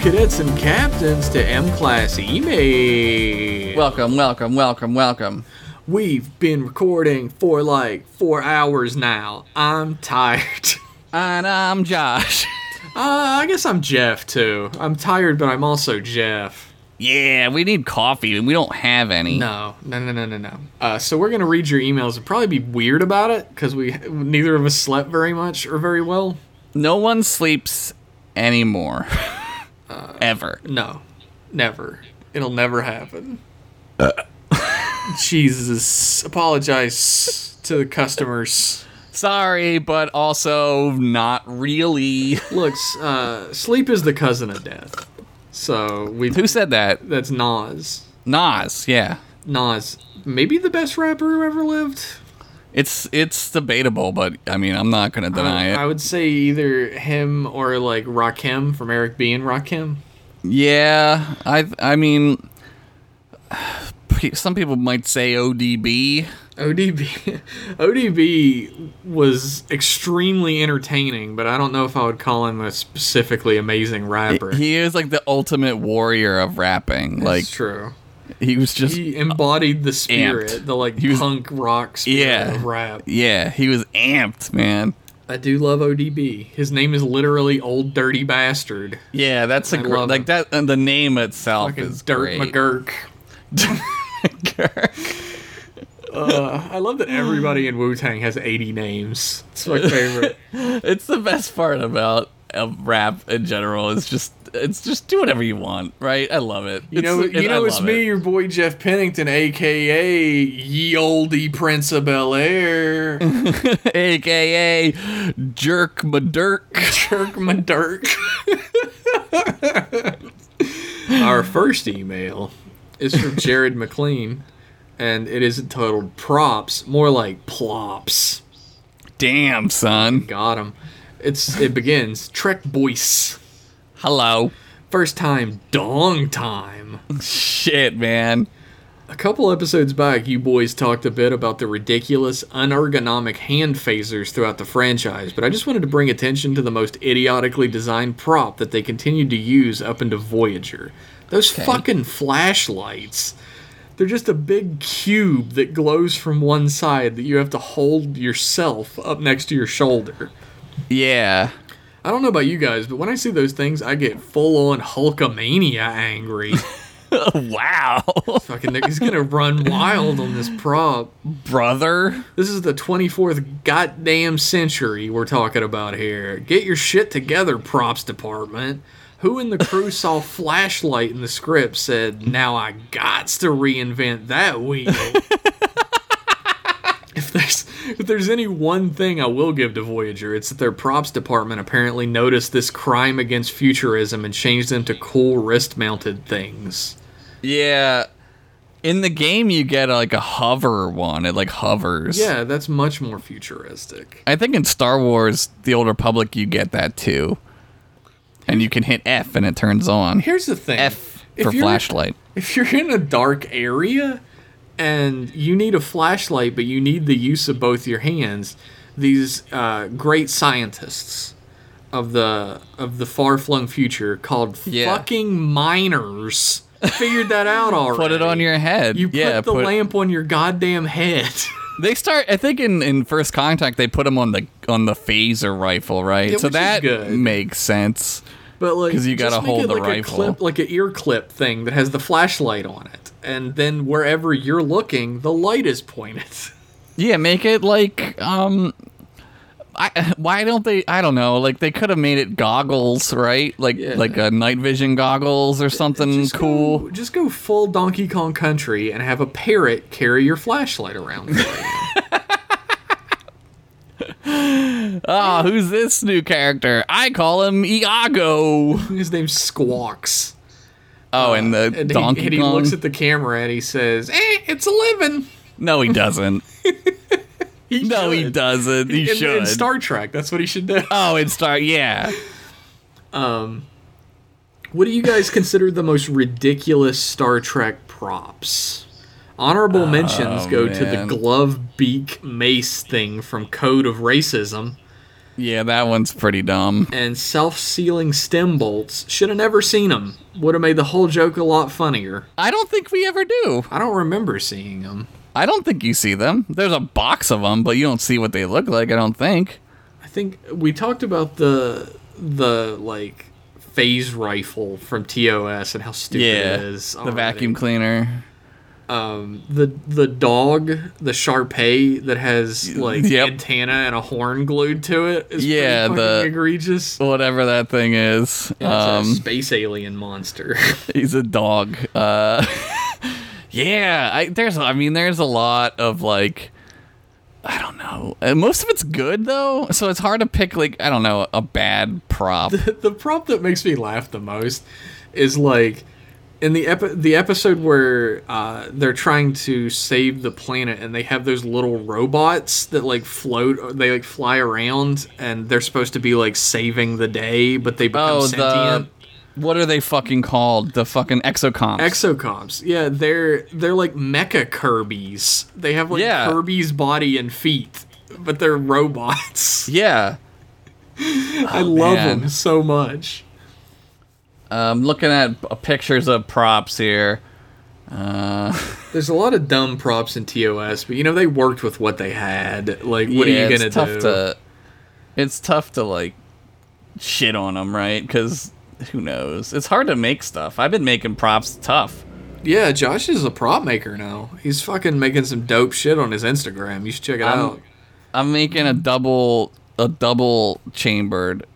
cadets and captains to M Class Email. Welcome, welcome, welcome, welcome. We've been recording for like four hours now. I'm tired. And I'm Josh. Uh, I guess I'm Jeff too. I'm tired, but I'm also Jeff. yeah, we need coffee and we don't have any. No, no, no, no, no, no. Uh, so we're gonna read your emails and probably be weird about it because we neither of us slept very much or very well. No one sleeps anymore. Ever. No, never. It'll never happen. Jesus, apologize to the customers. Sorry, but also not really. Look, s- uh, sleep is the cousin of death. So we Who said that? that's Nas. Nas, yeah. Nas, maybe the best rapper who ever lived. It's it's debatable, but I mean, I'm not gonna deny I it. I would say either him or like Rakim from Eric B and Rakim. Yeah, I I mean, some people might say ODB. ODB, ODB was extremely entertaining, but I don't know if I would call him a specifically amazing rapper. He is like the ultimate warrior of rapping. Like true. He was just He embodied the spirit, amped. the like He was- punk rock spirit Yeah. of rap. yeah, he was amped, man. I do love ODB. His name is literally Old Dirty Bastard. Yeah, that's a great like him. that. And the name itself Fucking is Dirt great. McGurk. Uh, I love that everybody in Wu Tang has 80 names. It's my favorite. it's the best part about uh, rap in general. Is just it's just do whatever you want, right? I love it. You know, It's- you I know, it's me, it. your boy Jeff Pennington, aka Ye Olde Prince of Bel Air, aka Jerk Madurk. Jerk Dirk. Our first email is from Jared McLean, and it is entitled "Props," more like plops. Damn, son. Got him. It's it begins Trek Boys. Hello. First time, dong time. Shit, man. A couple episodes back, you boys talked a bit about the ridiculous, unergonomic hand phasers throughout the franchise, but I just wanted to bring attention to the most idiotically designed prop that they continued to use up into Voyager. Those fucking flashlights. They're just a big cube that glows from one side that you have to hold yourself up next to your shoulder. Yeah. I don't know about you guys, but when I see those things, I get full on Hulkamania angry. wow. Fucking he's gonna run wild on this prop. Brother. This is the 24th goddamn century we're talking about here. Get your shit together, props department. Who in the crew saw flashlight in the script said, "Now I gots to reinvent that wheel." if there's any one thing I will give to Voyager, it's that their props department apparently noticed this crime against futurism and changed them to cool wrist-mounted things. Yeah. In the game, you get like a hover one. It like hovers. Yeah, that's much more futuristic. I think in Star Wars, The Old Republic, you get that too. And you can hit F and it turns on. Here's the thing. F for flashlight. if you're in a dark area and you need a flashlight but you need the use of both your hands these uh, great scientists of the of the far-flung future called Yeah. fucking miners figured that out already Put it on your head. you put yeah, the put- lamp on your goddamn head They start. I think in, in First Contact, they put them on the on the phaser rifle, right? Yeah, so that makes sense. But like 'Cause you gotta make hold it the like rifle. a clip like an ear clip thing that has the flashlight on it and then wherever you're looking the light is pointed Yeah, make it like um. I, why don't they? I don't know. Like they could have made it goggles, right? Like Yeah. like a night vision goggles or something Just cool. Go, just go full Donkey Kong Country and have a parrot carry your flashlight around Ah, who's this new character? I call him Iago. His name's Squawks. Oh, and the And, Donkey he, and he Kong. looks at the camera and he says, "Eh, it's a living." no, he doesn't. He no, he doesn't. He in, should. in Star Trek, that's what he should do. oh, in Star. Yeah. Um, what do you guys consider the most ridiculous Star Trek props? Honorable oh, mentions go to the glove beak mace thing from Code of Racism. Yeah, that one's pretty dumb. and self-sealing stem bolts. Should have never seen them. Would have made the whole joke a lot funnier. I don't think we ever do. I don't remember seeing them. I don't think you see them. There's a box of them, but you don't see what they look like. I don't think. I think we talked about the the like phase rifle from TOS and how stupid Yeah, it is. the vacuum cleaner. Um, the the dog, the Sharpei that has like Yep. antenna and a horn glued to it is Yeah, pretty the- egregious. Whatever that thing is. Yeah, it's a um, space alien monster. he's a dog. Uh, yeah, I, there's. I mean, there's a lot of like. I don't know. And most of it's good though, so it's hard to pick like I don't know a bad prop. the prop that makes me laugh the most is like in the epi- the episode where uh, they're trying to save the planet and they have those little robots that like float or they like fly around and they're supposed to be like saving the day but they become Oh, the what are they fucking called? The fucking exocomps. exocoms yeah they're they're like mecha kirby's they have like Yeah. kirby's body and feet but they're robots yeah. i love Oh, man. them so much Um, looking at pictures of props here. Uh, There's a lot of dumb props in TOS, but you know they worked with what they had. Like, what yeah, are you gonna it's tough do? to. It's tough to like shit on them, right? Because who knows? It's hard to make stuff. I've been making props tough. Yeah, Josh is a prop maker now. He's fucking making some dope shit on his Instagram. You should check it I'm- out. I'm making a double a double chambered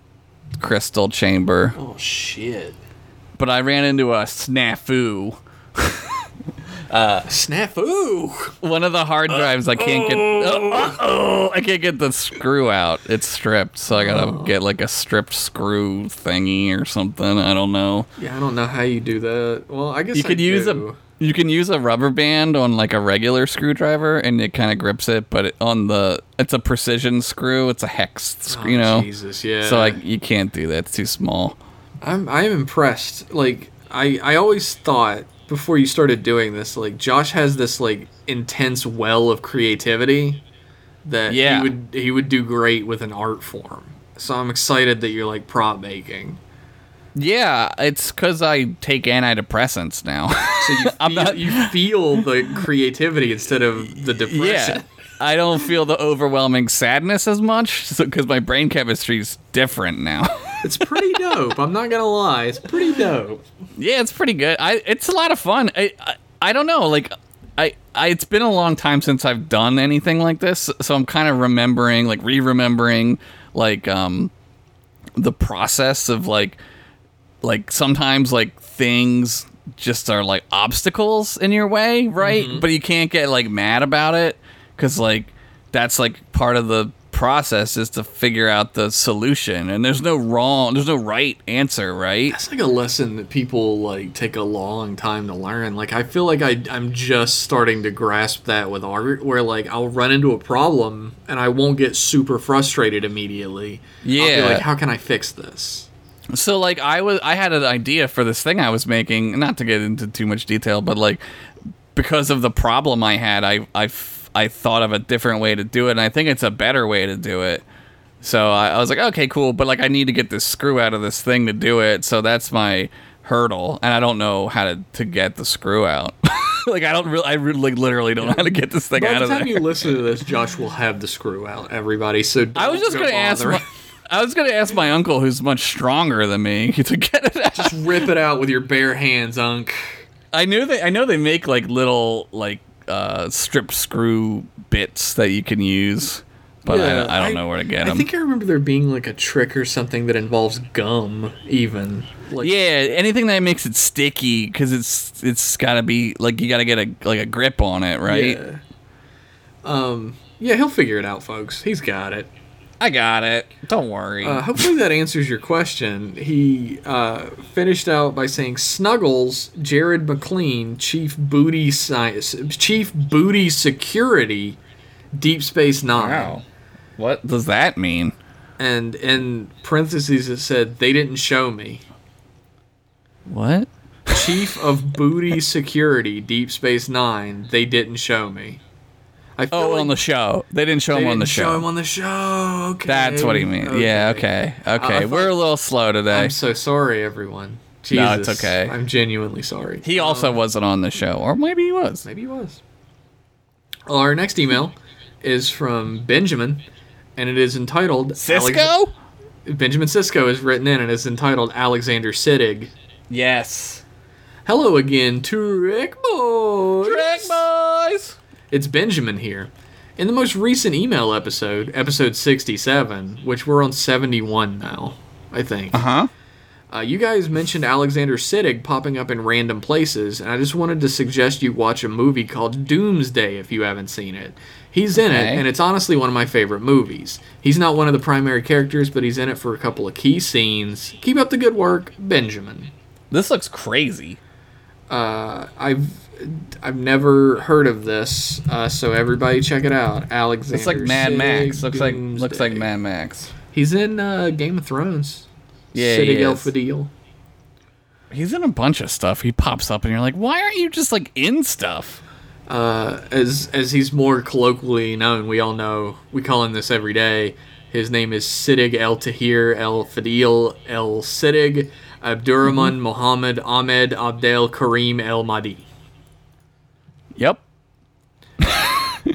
crystal chamber, Oh shit! But I ran into a snafu. Snafu! One of the hard uh, drives I can't get. Oh, oh, I can't get the screw out. It's stripped, so I gotta oh. get like a stripped screw thingy or something. I don't know. Yeah, I don't know how you do that. Well, I guess You I could use a you can use a rubber band on like a regular screwdriver, and it kind of grips it. But it, on the it's a precision screw. It's a hex, Oh, screw, you know. Jesus, yeah. So like you can't do that. It's too small. I'm I am impressed. Like I I always thought before you started doing this, like Josh has this like intense well of creativity that Yeah. he would he would do great with an art form. So I'm excited that you're like prop making. Yeah, it's because I take antidepressants now. So you I'm feel, not- you feel the creativity instead of the depression. yeah, I don't feel the overwhelming sadness as much because my brain chemistry's different now. It's pretty dope. I'm not gonna lie. It's pretty dope. yeah, it's pretty good. I it's a lot of fun. I I, I don't know, like. I, I, it's been a long time since I've done anything like this, so I'm kind of remembering, like re-remembering, like um, the process of like, like sometimes like things just are like obstacles in your way, right? But you can't get like mad about it because like that's like part of the process is to figure out the solution, and there's no wrong, there's no right answer, right? That's like a lesson that people like take a long time to learn. Like I feel like I I'm just starting to grasp that with art where like I'll run into a problem and I won't get super frustrated immediately. I'll be Yeah. like how can I fix this? So like I was I had an idea for this thing I was making, not to get into too much detail, but like because of the problem I had, I I, I thought of a different way to do it, and I think it's a better way to do it. So I, I was like, okay, cool, but like I need to get this screw out of this thing to do it. So that's my hurdle, and I don't know how to, to get the screw out. like I don't really, I really, literally don't know how to get this thing By out the of time there. you listen to this, Josh will have the screw out, everybody. So I was just gonna ask. My, I was gonna ask my uncle, who's much stronger than me, to get it out. just rip it out with your bare hands, Unc. I knew they I know they make like little like uh strip screw bits that you can use, but I, don't- I know where to get I them. I think I remember there being like a trick or something that involves gum, even. Like, yeah, anything that makes it sticky because it's it's got to be like you got to get a like a grip on it, right? Yeah. Um. Yeah, he'll figure it out, folks. He's got it. I got it. Don't worry. Uh, hopefully that answers your question. He uh, finished out by saying Snuggles, Jared McLean, Chief Booty Science, Chief Booty Security, Deep Space Nine. wow. What does that mean? And in parentheses it said they didn't show me. What? Chief of Booty Security, Deep Space Nine, they didn't show me. I Oh, like on the show. They didn't show they him on the show. show him on the show. Okay, That's what he means. Yeah. Okay. Okay. I We're a little slow today. I'm so sorry, everyone. Jesus, No, it's okay. I'm genuinely sorry. he also um, wasn't on the show, or maybe he was. Maybe he was. Our next email is from Benjamin, and it is entitled Sisko. Alex- Benjamin Sisko is written in and is entitled Alexander Siddig. yes. Hello again, Trick Boys. Trick boys. It's Benjamin here. In the most recent email episode, episode 67, which we're on 71 now, I think. Uh huh. Uh, you guys mentioned Alexander Siddig popping up in random places, and I just wanted to suggest you watch a movie called Doomsday if you haven't seen it. He's in it, and it's honestly one of my favorite movies. He's not one of the primary characters, but he's in it for a couple of key scenes. Keep up the good work, Benjamin. This looks crazy. Uh, I've I've never heard of this, uh, so everybody check it out. Alexander. It's like Mad Siddig, Max. Looks like looks like Mad Max. He's in uh, Game of Thrones. Yeah, Siddig he El is. Fadil. He's in a bunch of stuff. He pops up, and you're like, why aren't you just like in stuff? uh, as as he's more colloquially known, we all know we call him this every day. His name is Siddig El Tahir El Fadil El Siddig Abdurrahman Mohammed Ahmed Abdel Karim El Mahdi. Yep.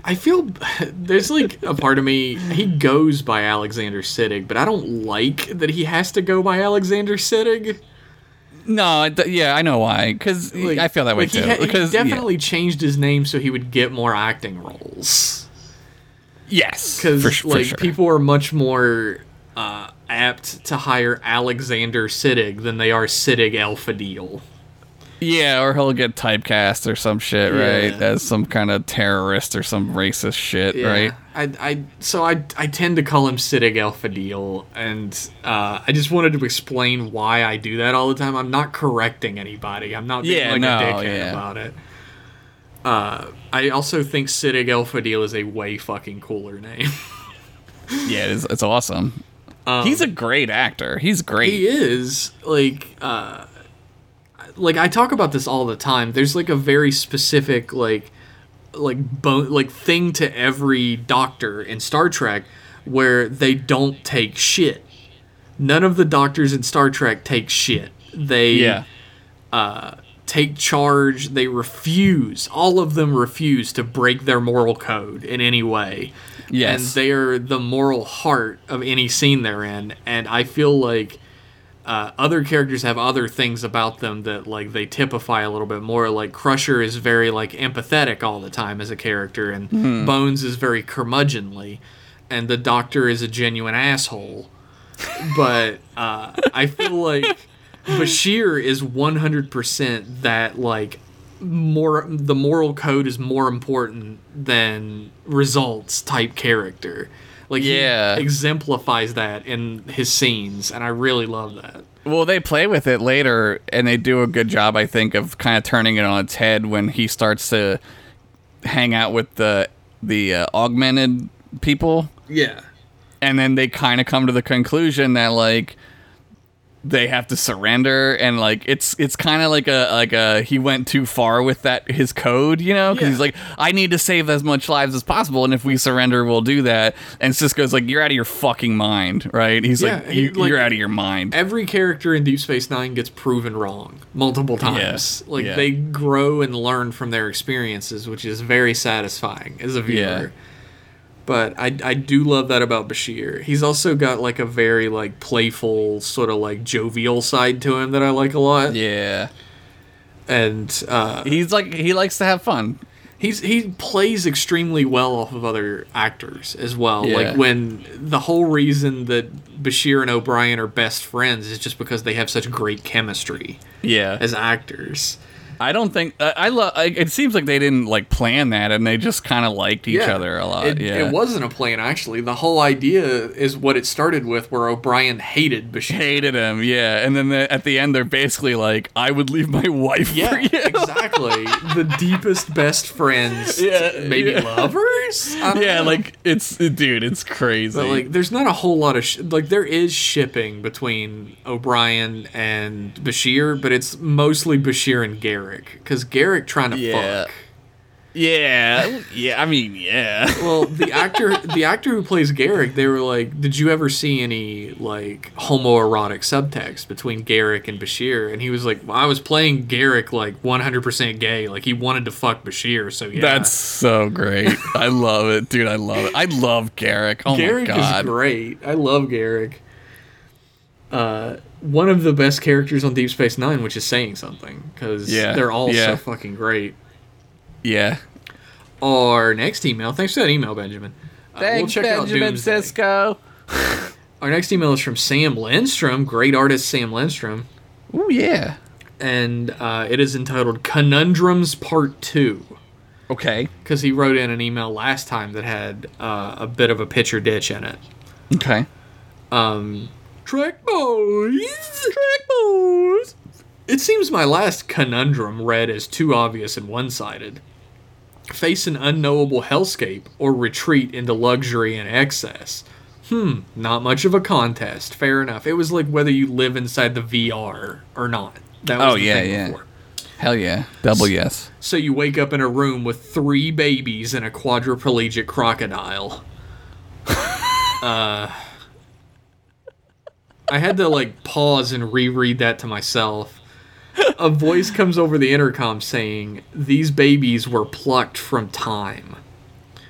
I feel there's like a part of me he goes by Alexander Siddig, but I don't like that he has to go by Alexander Siddig. No, it, yeah, I know why. Because Like- I feel that way like, he too. ha- he because yeah. definitely changed his name so he would get more acting roles. yes, because sh- like sure. people are much more uh, apt to hire Alexander Siddig than they are Siddig El Fadil. Yeah, or he'll get typecast or some shit, right? Yeah. As some kind of terrorist or some racist shit, right? I, I so I I tend to call him Siddig El Fadil, and uh, I just wanted to explain why I do that all the time. I'm not correcting anybody. I'm not being Yeah, like no, a dickhead yeah. about it. Uh, I also think Siddig El Fadil is a way fucking cooler name. Yeah, it's, it's awesome. He's a great actor. He's great. Um, He is like uh like I talk about this all the time. There's like a very specific like like bone like thing to every doctor in Star Trek where they don't take shit. None of the doctors in Star Trek take shit. They yeah. Uh, take charge. They refuse. All of them refuse to break their moral code in any way. Yes. And they are the moral heart of any scene they're in. And I feel like uh, other characters have other things about them that like they typify a little bit more. Like Crusher is very like empathetic all the time as a character, and Bones is very curmudgeonly, and the Doctor is a genuine asshole. But uh, I feel like Bashir is 100% that like more the moral code is more important than results type character. Like Yeah. he exemplifies that in his scenes and I really love that. Well, they play with it later, and they do a good job, I think, of kind of turning it on its head when he starts to hang out with the the uh, augmented people, Yeah. and then they kind of come to the conclusion that like they have to surrender, and like it's it's kind of like a like a he went too far with that his code, you know, because Yeah. he's like I need to save as much lives as possible, and if we surrender, we'll do that. And Sisko's like, you're out of your fucking mind, right? He's Yeah, like, he- you, like- you're out of your mind. Every character in Deep Space 9 gets proven wrong multiple times. Like yeah. they grow and learn from their experiences, which is very satisfying as a viewer. But I, I do love that about Bashir. He's also got like a very like playful sort of like jovial side to him that I like a lot. Yeah. And uh, He's like he likes to have fun. he's he plays extremely well off of other actors as well. Yeah. Like when the whole reason that Bashir and O'Brien are best friends is just because they have such great chemistry Yeah. as actors. I don't think I, I love. It seems like they didn't like plan that, and they just kind of liked each other a lot. It, yeah. it wasn't a plan actually. The whole idea is what it started with, where O'Brien hated Bashir. hated him. Yeah, and then the, at the end, they're basically like, "I would leave my wife Yeah, for you." exactly. the deepest best friends, Yeah, maybe yeah. lovers. Yeah, know. like it's dude, it's crazy. But like, there's not a whole lot of sh- like there is shipping between O'Brien and Bashir, but it's mostly Bashir and Garak because Garak trying to Yeah. fuck. Yeah, yeah. I mean, yeah. Well, the actor, the actor who plays Garak, they were like, "Did you ever see any like homoerotic subtext between Garak and Bashir?" And he was like, well, "I was playing Garak like 100% gay, like he wanted to fuck Bashir." So yeah, That's so great. I love it, dude. I love it. I love Garak. Oh Garak my god. is great. I love Garak. Uh, one of the best characters on Deep Space Nine, which is saying something because Yeah, they're all yeah. so fucking great. Yeah. Our next email, thanks for that email, Benjamin. Uh, we'll check out Sisko. Our next email is from Sam Lindstrom, great artist Sam Lindstrom, Oh yeah. and uh, it is entitled Conundrums Part 2. Okay. Because he wrote in an email last time that had uh, a bit of a picture ditch in it. Okay. Um, Trek Boys! Trek Boys! It seems my last conundrum read as too obvious and one sided. Face an unknowable hellscape or retreat into luxury and excess. Hmm, not much of a contest. Fair enough. It was like whether you live inside the VR or not. That was Oh, the yeah, thing yeah. before. Hell yeah. Double yes. So you wake up in a room with three babies and a quadriplegic crocodile. uh, I had to like pause and reread that to myself. A voice comes over the intercom saying, "These babies were plucked from time.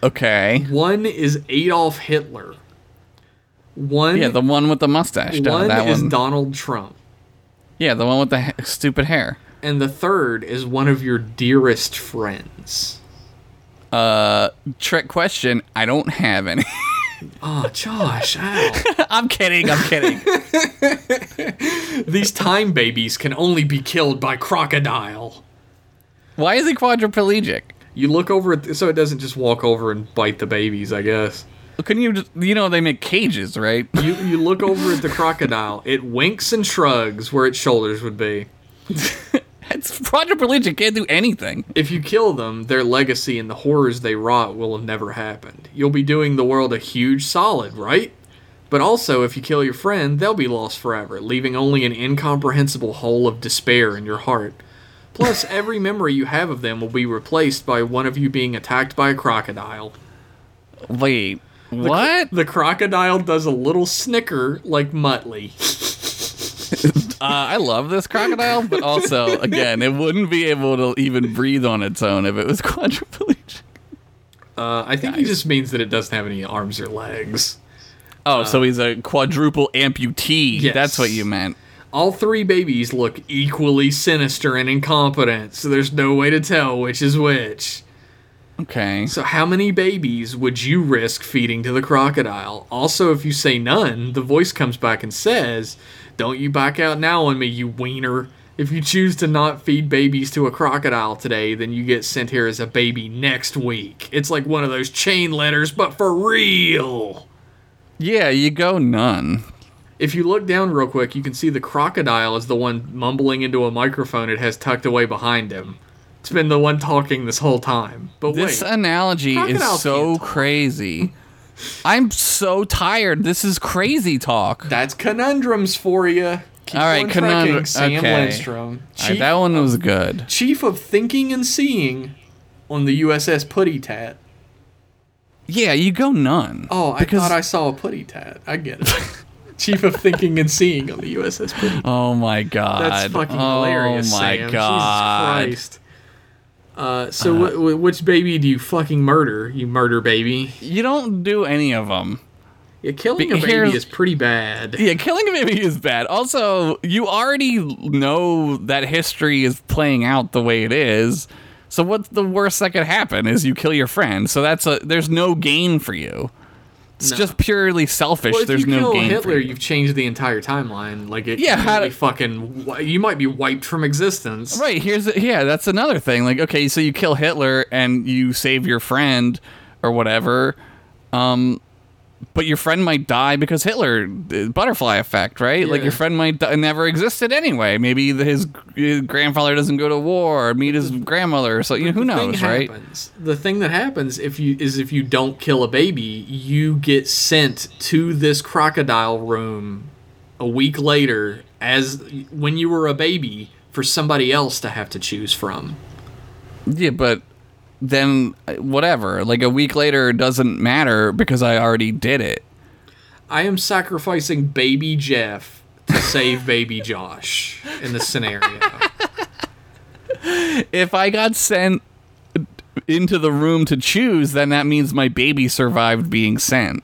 Okay. One is Adolf Hitler. One, Yeah, the one with the mustache. one that is one. Donald Trump, yeah, the one with the ha- stupid hair. and the third is one of your dearest friends." Uh, trick question. I don't have any. Oh, Josh. I'm kidding. I'm kidding. These time babies can only be killed by crocodile. Why is he quadriplegic? You look over at so it doesn't just walk over and bite the babies, I guess. Couldn't you just, you know, they make cages, right? You you look over at the crocodile, it winks and shrugs where its shoulders would be. It's quadriplegic, can't do anything. If you kill them, their legacy and the horrors they wrought will have never happened. You'll be doing the world a huge solid, right? But also, if you kill your friend, they'll be lost forever, leaving only an incomprehensible hole of despair in your heart. Plus, every memory you have of them will be replaced by one of you being attacked by a crocodile. Wait, what? The crocodile does a little snicker like Muttley. Uh, I love this crocodile, but also, again, it wouldn't be able to even breathe on its own if it was quadriplegic. Uh, I think he just means that it doesn't have any arms or legs. Oh, so he's a quadruple amputee. Yes. That's what you meant. All three babies look equally sinister and incompetent, so there's no way to tell which is which. Okay. So, how many babies would you risk feeding to the crocodile? Also, if you say none, the voice comes back and says, Don't you back out now on me, you wiener. If you choose to not feed babies to a crocodile today, then you get sent here as a baby next week. It's like one of those chain letters, but for real. Yeah, you go none. If you look down real quick, you can see the crocodile is the one mumbling into a microphone it has tucked away behind him. It's been the one talking this whole time. But This wait, analogy is so crazy. I'm so tired. This is crazy talk. that's conundrums for you. Keep All right, on conundrum- Sam okay. Lindstrom, All right, chief, that one was good. chief of thinking and seeing on the USS Putty Tat. Yeah, you go none. Oh, I Because- thought I saw a Putty Tat. I get it. chief of thinking and seeing on the USS Putty. Oh my god. That's fucking oh hilarious, Oh my Sam. god. Jesus Christ. Uh, so wh- wh- which baby do you fucking murder? You murder baby. You don't do any of them. Yeah, killing a baby is pretty bad. Yeah, killing a baby is bad. Also, you already know that history is playing out the way it is. So what's the worst that could happen is you kill your friend. So that's a there's no gain for you. It's No. just purely selfish. Well, if there's you no kill Hitler, you've changed the entire timeline. Like it, Yeah, how to- fucking. You might be wiped from existence. Right, here's the, yeah, that's another thing. Like, okay, so you kill Hitler and you save your friend or whatever. Um but your friend might die because Hitler uh, butterfly effect, right? Like your friend might die, never existed anyway. Maybe his, his grandfather doesn't go to war or meet his grandmother. So you know, who knows, right? happens- The thing that happens if you is if you don't kill a baby, you get sent to this crocodile room a week later as when you were a baby for somebody else to have to choose from. Yeah, but then uh, whatever. Like a week later doesn't matter because I already did it. I am sacrificing baby Jeff to save baby Josh in this scenario. If I got sent into the room to choose, then that means my baby survived being sent.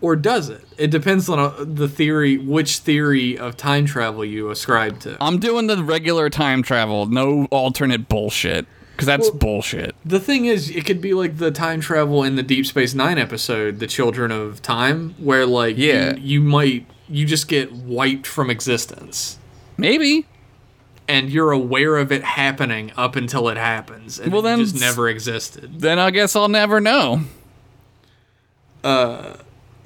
or does it? It depends on uh, the theory, which theory of time travel you ascribe to. I'm doing the regular time travel, no alternate bullshit. Because that's Well- bullshit. The thing is, it could be like the time travel in the Deep Space Nine episode, "The Children of Time," where like Yeah. you, you might you just get wiped from existence, Maybe. and you're aware of it happening up until it happens, and Well, it then just never existed. Then I guess I'll never know. Uh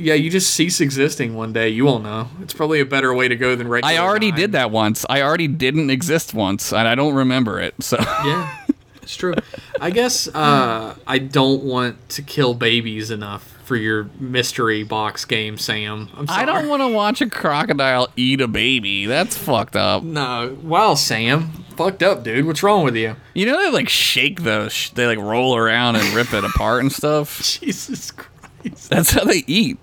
Yeah, you just cease existing one day. You won't know. It's probably a better way to go than regular. I already time. did that once. I already didn't exist once, and I don't remember it. So Yeah, it's true. I guess uh, I don't want to kill babies enough for your mystery box game, Sam. I'm sorry. I don't want to watch a crocodile eat a baby. That's fucked up. No, wow, Sam, fucked up, dude. What's wrong with you? You know they like shake those. They like roll around and rip it apart and stuff. Jesus Christ. That's how they eat.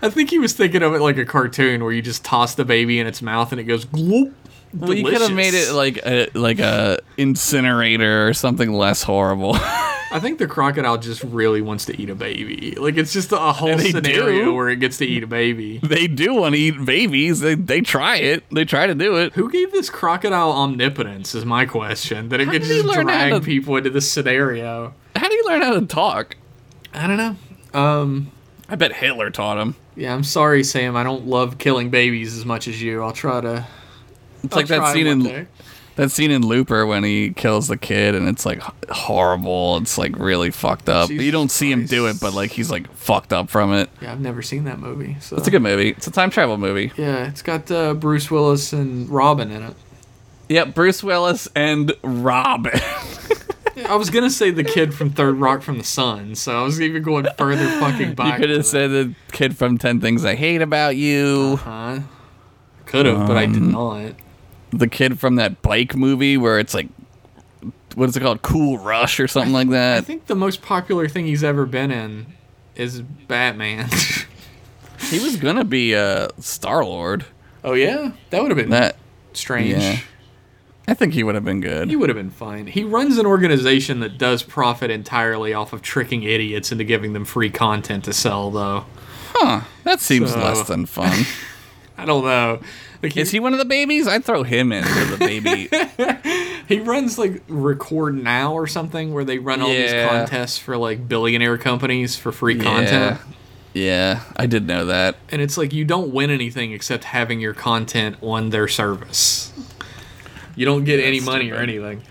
I think he was thinking of it like a cartoon where you just toss the baby in its mouth and it goes gloop. Well, you could have made it like a like a incinerator or something less horrible. I think the crocodile just really wants to eat a baby. Like it's just a whole scenario do. where it gets to eat a baby. they do want to eat babies. They they try it. They try to do it. Who gave this crocodile omnipotence? Is my question. That it How could just drag to- people into this scenario. How do you learn how to talk? I don't know. Um, I bet Hitler taught him. yeah, I'm sorry, Sam. I don't love killing babies as much as you. I'll try to. It's like that scene in that scene in Looper when he kills the kid and it's like horrible. It's like really fucked up. you don't see him do it, but like he's like fucked up from it. Yeah, I've never seen that movie. So It's a good movie. It's a time travel movie. Yeah, it's got uh, Bruce Willis and Robin in it. Yep, Bruce Willis and Robin. I was gonna say the kid from Third Rock from the Sun, so I was even going further fucking you back. could have said the kid from Ten Things I Hate About You. Huh? Could have, but I did Um, not. The kid from that bike movie where it's like, what is it called? Cool Rush or something like that? I think the most popular thing he's ever been in is Batman. He was gonna be uh, a Star Lord. oh yeah, that would have been That strange. yeah. I think he would have been good. He would have been fine. He runs an organization that does profit entirely off of tricking idiots into giving them free content to sell, though. Huh? That seems So- less than fun. I don't know. Like Is he one of the babies? I'd throw him into the baby. He runs like Record Now or something, where they run all these Yeah. contests for like billionaire companies for free content. Yeah, I did know that. And it's like you don't win anything except having your content on their service. You don't get any money or anything.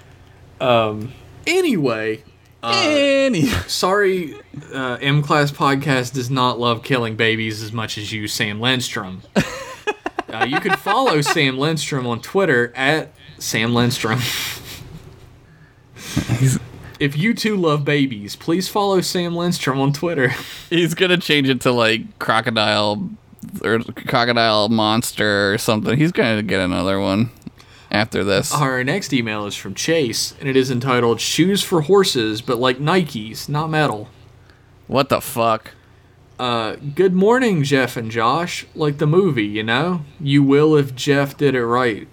Um. Anyway, Any. sorry, uh, M Class Podcast does not love killing babies as much as you, Sam Lindstrom. uh, you can follow Sam Lindstrom on Twitter at Sam Lindstrom. If you too love babies, please follow Sam Lindstrom on Twitter. he's gonna change it to like crocodile or crocodile monster or something. He's gonna get another one after this. Our next email is from Chase, and it is entitled Shoes for Horses, but like Nikes, not metal. What the fuck? Uh, good morning, Jeff and Josh. Like the movie, you know? You will if Jeff did it right.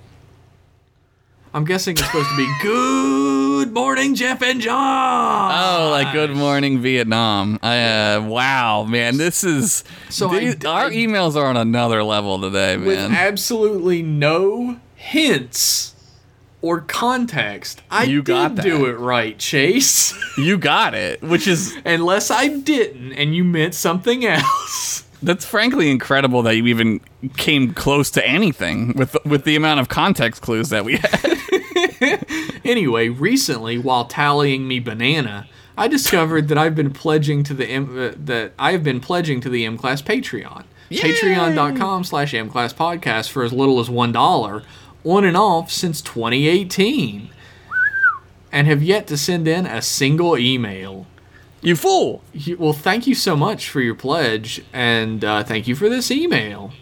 I'm guessing it's supposed to be Good morning, Jeff and Josh. Oh, like Good Morning Vietnam. I, uh, wow, man, this is So I- our I- emails are on another level today, man. With man. absolutely no hints or context. I You got did do it right, Chase. you got it, which is Unless I didn't and you meant something else. That's frankly incredible that you even came close to anything with with the amount of context clues that we had. Anyway, recently, while tallying me banana, I discovered that I've been pledging to the M- uh, that I've been pledging to the M Class Patreon. Patreon.com slash M Class Podcast for as little as one dollar, on and off since 2018, and have yet to send in a single email. You fool! You- Well, thank you so much for your pledge, and uh, thank you for this email.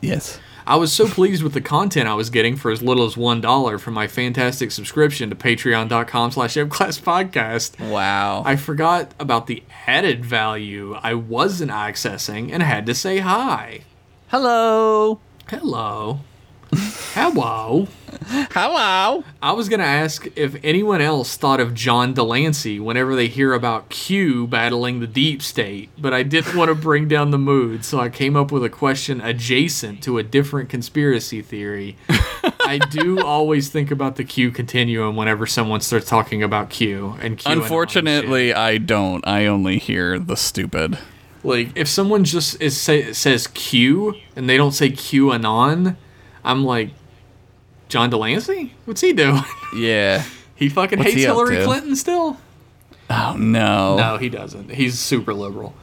Yes. I was so pleased with the content I was getting for as little as one dollar from my fantastic subscription to patreon.com slash podcast. Wow. I forgot about the added value I wasn't accessing and had to say hi. Hello. Hello. Hello. Hello. I was going to ask if anyone else thought of John de Lancie whenever they hear about Q battling the deep state, but I didn't want to bring down the mood, so I came up with a question adjacent to a different conspiracy theory. I do always think about the Q continuum whenever someone starts talking about Q and Q. Unfortunately, I don't. I only hear the stupid. like if someone just is say, says Q and they don't say Q anon, I'm like, John de Lancie? What's he doing? Yeah. he fucking What's hates he Hillary? Clinton still? Oh no. No, he doesn't. He's super liberal.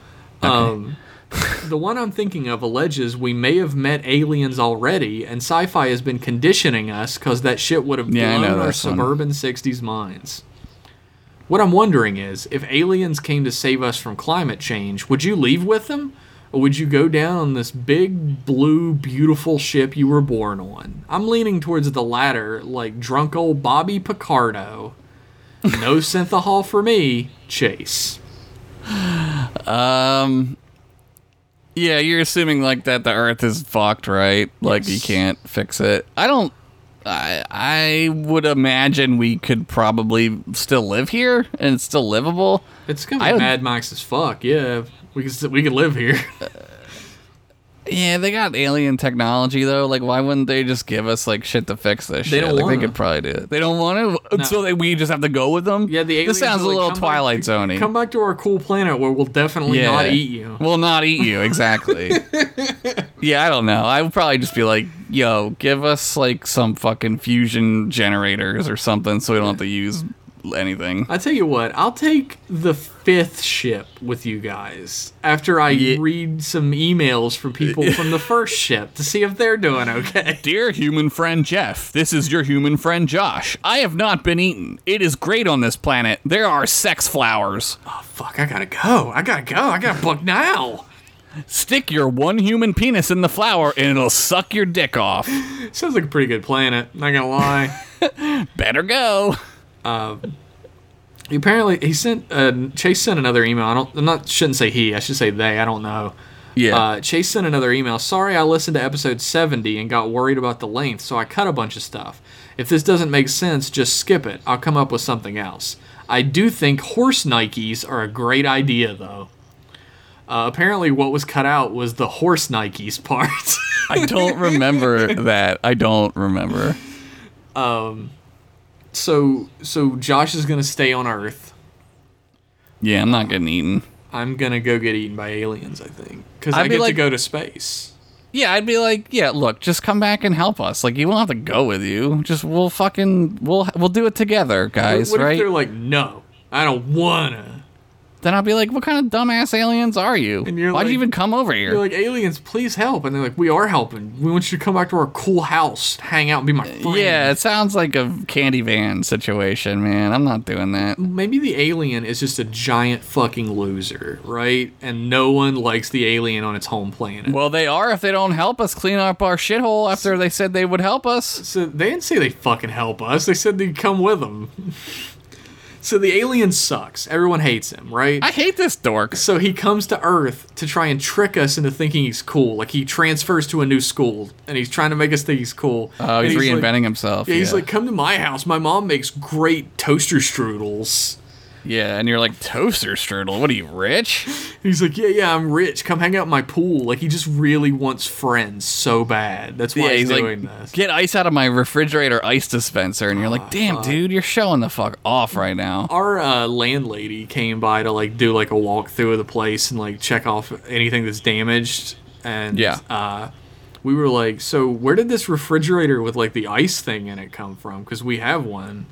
Um, the one I'm thinking of alleges we may have met aliens already, and sci-fi has been conditioning us because that shit would have Yeah, blown our this one. suburban '60s minds. What I'm wondering is, if aliens came to save us from climate change, would you leave with them? Or would you go down on this big, blue, beautiful ship you were born on? I'm leaning towards the latter, like drunk old Bobby Picardo. No synthahol for me, Chase. Um. Yeah, you're assuming like that the Earth is fucked, right? Like you can't fix it. I don't. I I would imagine we could probably still live here and it's still livable. It's gonna be would- Mad Max as fuck. Yeah, we could we could live here. Yeah, they got alien technology though. Like, why wouldn't they just give us like shit to fix this They shit? don't like, wanna. they could probably do it. They don't want to, No. so they, we just have to go with them. Yeah, the aliens this sounds a little "Come Twilight Zony. Come back to our cool planet where we'll definitely yeah, not eat you. We'll not eat you exactly. yeah, I don't know. I would probably just be like, "Yo, give us like some fucking fusion generators or something, so we don't have to use anything." I tell you what, I'll take the fifth ship with you guys after I Yeah. read some emails from people from the first ship to see if they're doing okay. Dear human friend Jeff, this is your human friend Josh. I have not been eaten. It is great on this planet. There are sex flowers. Oh fuck, I gotta go. I gotta go. I gotta book now. Stick your one human penis in the flower and it'll suck your dick off. Sounds like a pretty good planet. Not gonna lie. Better go. Apparently, he sent uh, Chase sent another email. I don't. I'm not shouldn't say he. I should say they. I don't know. Yeah. Uh, Chase sent another email. Sorry, I listened to episode 70 and got worried about the length, so I cut a bunch of stuff. If this doesn't make sense, just skip it. I'll come up with something else. I do think horse Nikes are a great idea, though. Uh, apparently, what was cut out was the horse Nikes part. I don't remember that. I don't remember. So, so Josh is gonna stay on Earth. Yeah, I'm not getting eaten. I'm gonna go get eaten by aliens. I think because I be get to go to space. Yeah, I'd be like, yeah, look, just come back and help us. Like, you won't have to go with you. Just we'll fucking we'll we'll do it together, guys. what right? if they're like, no, I don't wanna? Then I'll be like, what kind of dumbass aliens are you? And you're Why'd like- you even come over here? You're like, aliens, please help. And they're like, we are helping. We want you to come back to our cool house, hang out, and be my friend. yeah, it sounds like a candy van situation, man. I'm not doing that. Maybe the alien is just a giant fucking loser, right? And no one likes the alien on its home planet. Well, they are if they don't help us clean up our shithole after they said they would help us. so they didn't say they fucking help us. They said they'd come with them. so the alien sucks. Everyone hates him, right? I hate this dork. so he comes to Earth to try and trick us into thinking he's cool. Like he transfers to a new school and he's trying to make us think he's cool. Oh, he's, like- reinventing himself. Yeah, Yeah, he's like, come to my house. My mom makes great toaster strudels. Yeah, and you're like toaster strudel. What are you rich? He's like, yeah, yeah, I'm rich. Come hang out in my pool. Like he just really wants friends so bad. That's why Yeah, he's, he's doing like, this. get ice out of my refrigerator ice dispenser, and you're like, damn, dude, you're showing the fuck off right now. Our uh, landlady came by to like do like a walkthrough of the place and like check off anything that's damaged. And Yeah. uh, we were like, so where did this refrigerator with like the ice thing in it come from? Because we have one,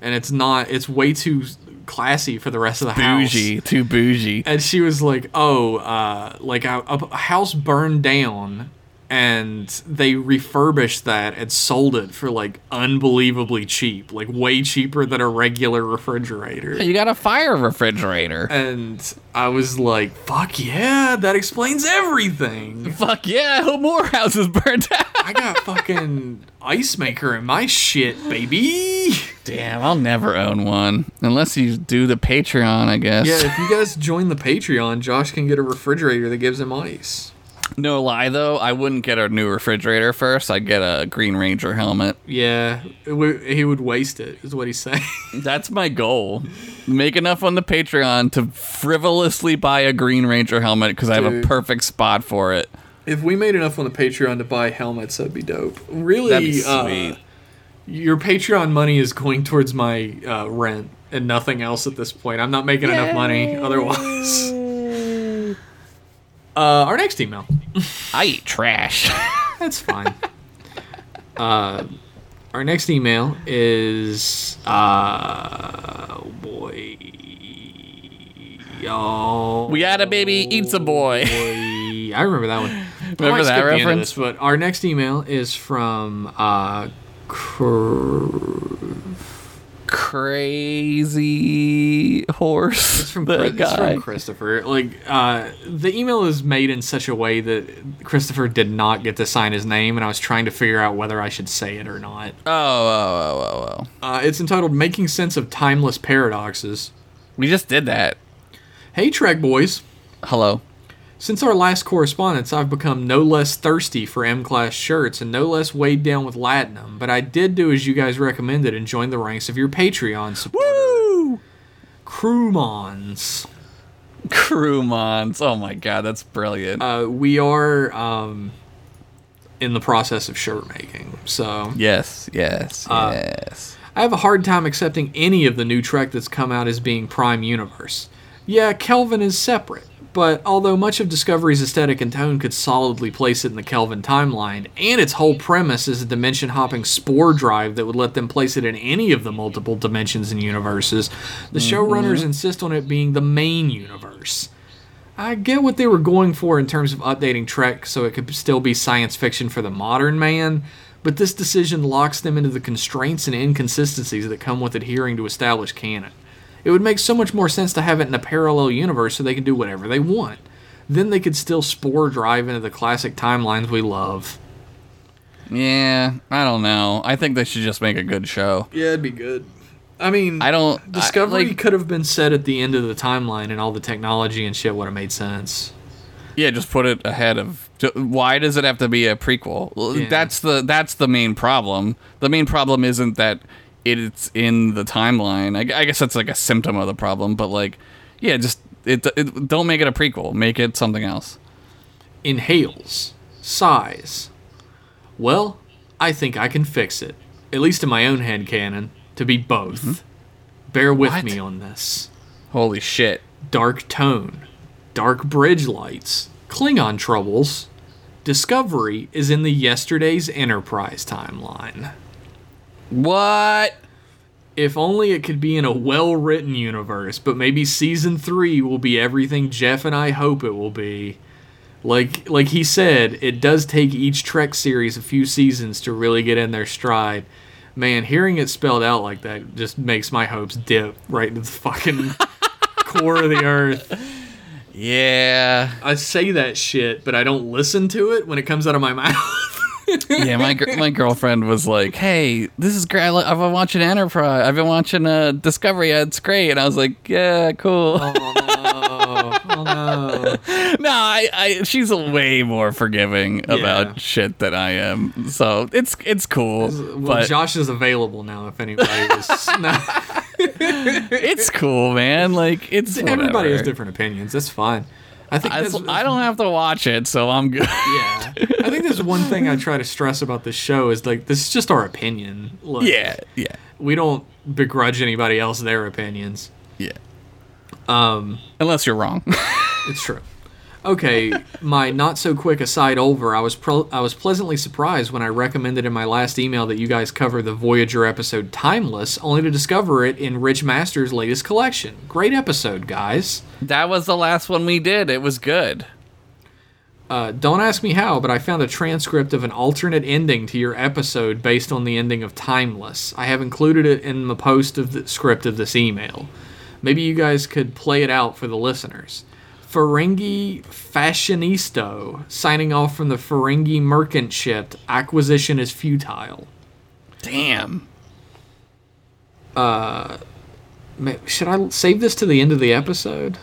and it's not. It's way too classy for the rest of the house. Bougie, too bougie. and she was like, "Oh, uh, like a, a house burned down, and they refurbished that and sold it for like unbelievably cheap, like way cheaper than a regular refrigerator. You got a fire refrigerator. And I was like, "Fuck yeah, that explains everything." Fuck yeah, I hope more houses burned down. I got fucking ice maker in my shit, baby. Damn, I'll never own one unless you do the Patreon, I guess. Yeah, if you guys join the Patreon, Josh can get a refrigerator that gives him ice. No lie though, I wouldn't get a new refrigerator first. I'd get a Green Ranger helmet. Yeah, he would waste it, is what he's saying. That's my goal. Make enough on the Patreon to frivolously buy a Green Ranger helmet because I have a perfect spot for it. if we made enough on the Patreon to buy helmets, that'd be dope. Really, That'd be uh, sweet. Your Patreon money is going towards my uh, rent and nothing else at this point. I'm not making enough money otherwise. Uh, our next email. I eat trash. That's fine. uh, our next email is uh, oh boy, y'all. we had a baby, eats a boy. boy. I remember that one. Remember that skip the end of reference? this, but our next email is from uh, Cr- Crazy horse. It's from, the Chris- it's guy. from Christopher. Like, uh, the email is made in such a way that Christopher did not get to sign his name, and I was trying to figure out whether I should say it or not. Oh, oh, oh, oh, oh. Uh, it's entitled Making Sense of Timeless Paradoxes. We just did that. Hey, Trek Boys. Hello. Since our last correspondence, I've become no less thirsty for M Class shirts and no less weighed down with Latinum, but I did do as you guys recommended and joined the ranks of your Patreon supporter, Woo! Crewmons. Crewmons. Oh my god, that's brilliant. Uh, we are um, in the process of shirt making, so yes, yes, uh, yes. I have a hard time accepting any of the new Trek that's come out as being Prime Universe. Yeah, Kelvin is separate, but although much of Discovery's aesthetic and tone could solidly place it in the Kelvin timeline, and its whole premise is a dimension hopping spore drive that would let them place it in any of the multiple dimensions and universes, the mm-hmm. showrunners insist on it being the main universe. I get what they were going for in terms of updating Trek so it could still be science fiction for the modern man, but this decision locks them into the constraints and inconsistencies that come with adhering to established canon. It would make so much more sense to have it in a parallel universe so they can do whatever they want. Then they could still spore drive into the classic timelines we love. Yeah, I don't know. I think they should just make a good show. Yeah, it'd be good. I mean, I don't I- Discovery like, could have been set at the end of the timeline and all the technology and shit would have made sense. yeah, just put it ahead of. Why does it have to be a prequel? Yeah. That's the that's the main problem. The main problem isn't that it's in the timeline. I, I guess that's like a symptom of the problem. But like, yeah, just it, it don't make it a prequel. Make it something else. inhales, sighs. Well, I think I can fix it, at least in my own head canon, to be both. Mm-hmm. Bear with What? me on this. Holy shit! Dark tone, dark bridge lights, Klingon troubles. Discovery is in the yesterday's Enterprise timeline. What? If only it could be in a well written universe, but maybe season three will be everything Jeff and I hope it will be. Like like he said, it does take each Trek series a few seasons to really get in their stride. Man, hearing it spelled out like that just makes my hopes dip right into the fucking core of the earth. Yeah. I say that shit, but I don't listen to it when it comes out of my mouth. Yeah, my gr- my girlfriend was like, "Hey, this is great. Lo- I've been watching Enterprise. I've been watching uh, Discovery. It's great." And I was like, "Yeah, cool." oh no. Oh no. no, I, I, she's way more forgiving Yeah. about shit than I am. So it's it's cool, Well, but Josh is available now if anybody was. it's cool, man. Like it's Everybody has different opinions. It's fine. I think I, I don't have to watch it, so I'm good. Yeah, I think there's one thing I try to stress about this show is like this is just our opinion. Yeah, yeah, we don't begrudge anybody else their opinions. yeah. Um, Unless you're wrong. it's true. Okay, my not so quick aside over. I was pro- I was pleasantly surprised when I recommended in my last email that you guys cover the Voyager episode Timeless, only to discover it in Rich Master's latest collection. Great episode, guys. that was the last one we did. It was good. Uh, don't ask me how, but I found a transcript of an alternate ending to your episode based on the ending of Timeless. I have included it in the post of the script of this email. Maybe you guys could play it out for the listeners. Ferengi Fashionisto, signing off from the Ferengi merchant ship. Acquisition is futile. Damn. Ma- Should I save this to the end of the episode?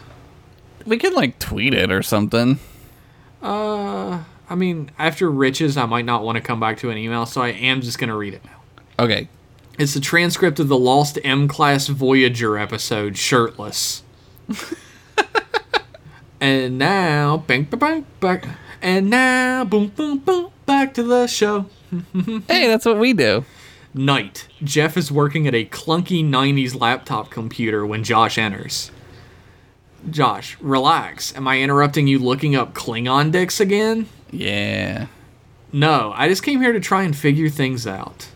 We could like tweet it or something. Uh, I mean, after Riches, I might not want to come back to an email, so I am just going to read it now. Okay. It's the transcript of the Lost M Class Voyager episode, Shirtless. and now, bang, bang, bang, back. And now, boom, boom, boom, back to the show. Hey, that's what we do. Night. Jeff is working at a clunky 90s laptop computer when Josh enters. Josh, relax. Am I interrupting you looking up Klingon dicks again? Yeah. No, I just came here to try and figure things out.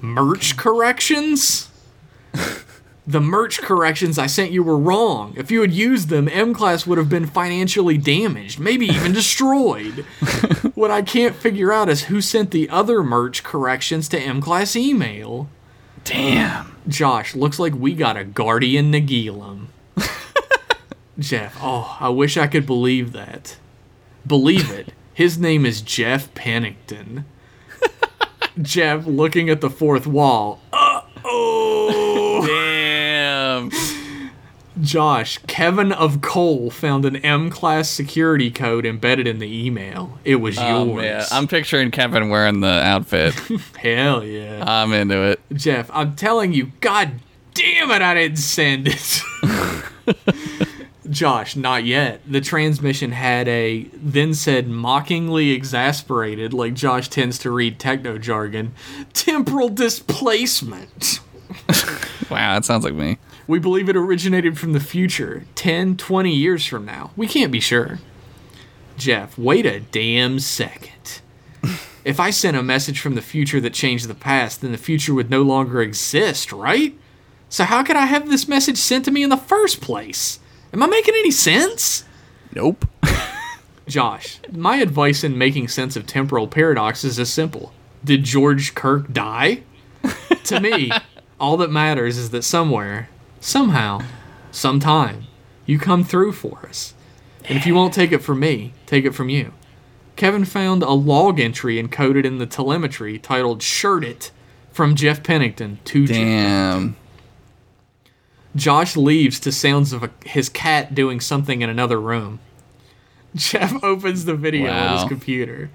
Merch corrections? the merch corrections I sent you were wrong. If you had used them, M Class would have been financially damaged, maybe even destroyed. what I can't figure out is who sent the other merch corrections to M Class email. Damn. Josh, looks like we got a Guardian Nagilum. Jeff, oh, I wish I could believe that. Believe it. His name is Jeff Pennington. Jeff looking at the fourth wall. Uh oh. Josh, Kevin of Cole found an M class security code embedded in the email. It was Oh yours. man, I'm picturing Kevin wearing the outfit. Hell yeah. I'm into it. Jeff, I'm telling you, god damn it, I didn't send it. Josh, not yet. The transmission had a then said mockingly exasperated, like Josh tends to read techno jargon, temporal displacement. Wow, that sounds like me. We believe it originated from the future, 10, 20 years from now. We can't be sure. Jeff, wait a damn second. if I sent a message from the future that changed the past, then the future would no longer exist, right? So how could I have this message sent to me in the first place? Am I making any sense? Nope. Josh, my advice in making sense of temporal paradoxes is simple. Did George Kirk die? to me, all that matters is that somewhere, somehow, sometime, you come through for us. And if you won't take it from me, take it from you. Kevin found a log entry encoded in the telemetry titled Shirt It from Jeff Pennington to Jeff. Damn. Josh leaves to sounds of a, his cat doing something in another room. Jeff opens the video on his computer.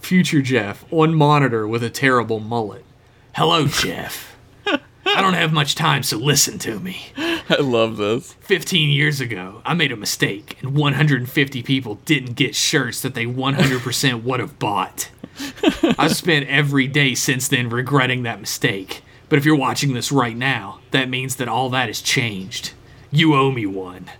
Future Jeff on monitor with a terrible mullet. Hello, Jeff. I don't have much time, so listen to me. I love this. 15 years ago, I made a mistake, and 150 people didn't get shirts that they 100% would have bought. I've spent every day since then regretting that mistake. But if you're watching this right now, that means that all that has changed. You owe me one.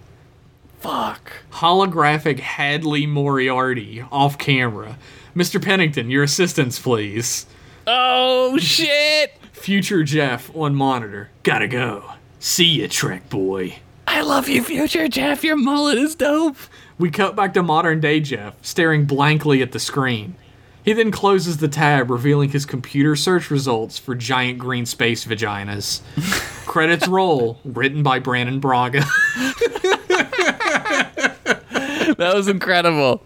Fuck. Holographic Hadley Moriarty off camera. Mr. Pennington, your assistance, please. Oh shit! Future Jeff on monitor. Gotta go. See ya, Trek boy. I love you, future Jeff. Your mullet is dope. We cut back to modern day Jeff, staring blankly at the screen. He then closes the tab, revealing his computer search results for giant green space vaginas. Credits roll, written by Brannon Braga. That was incredible.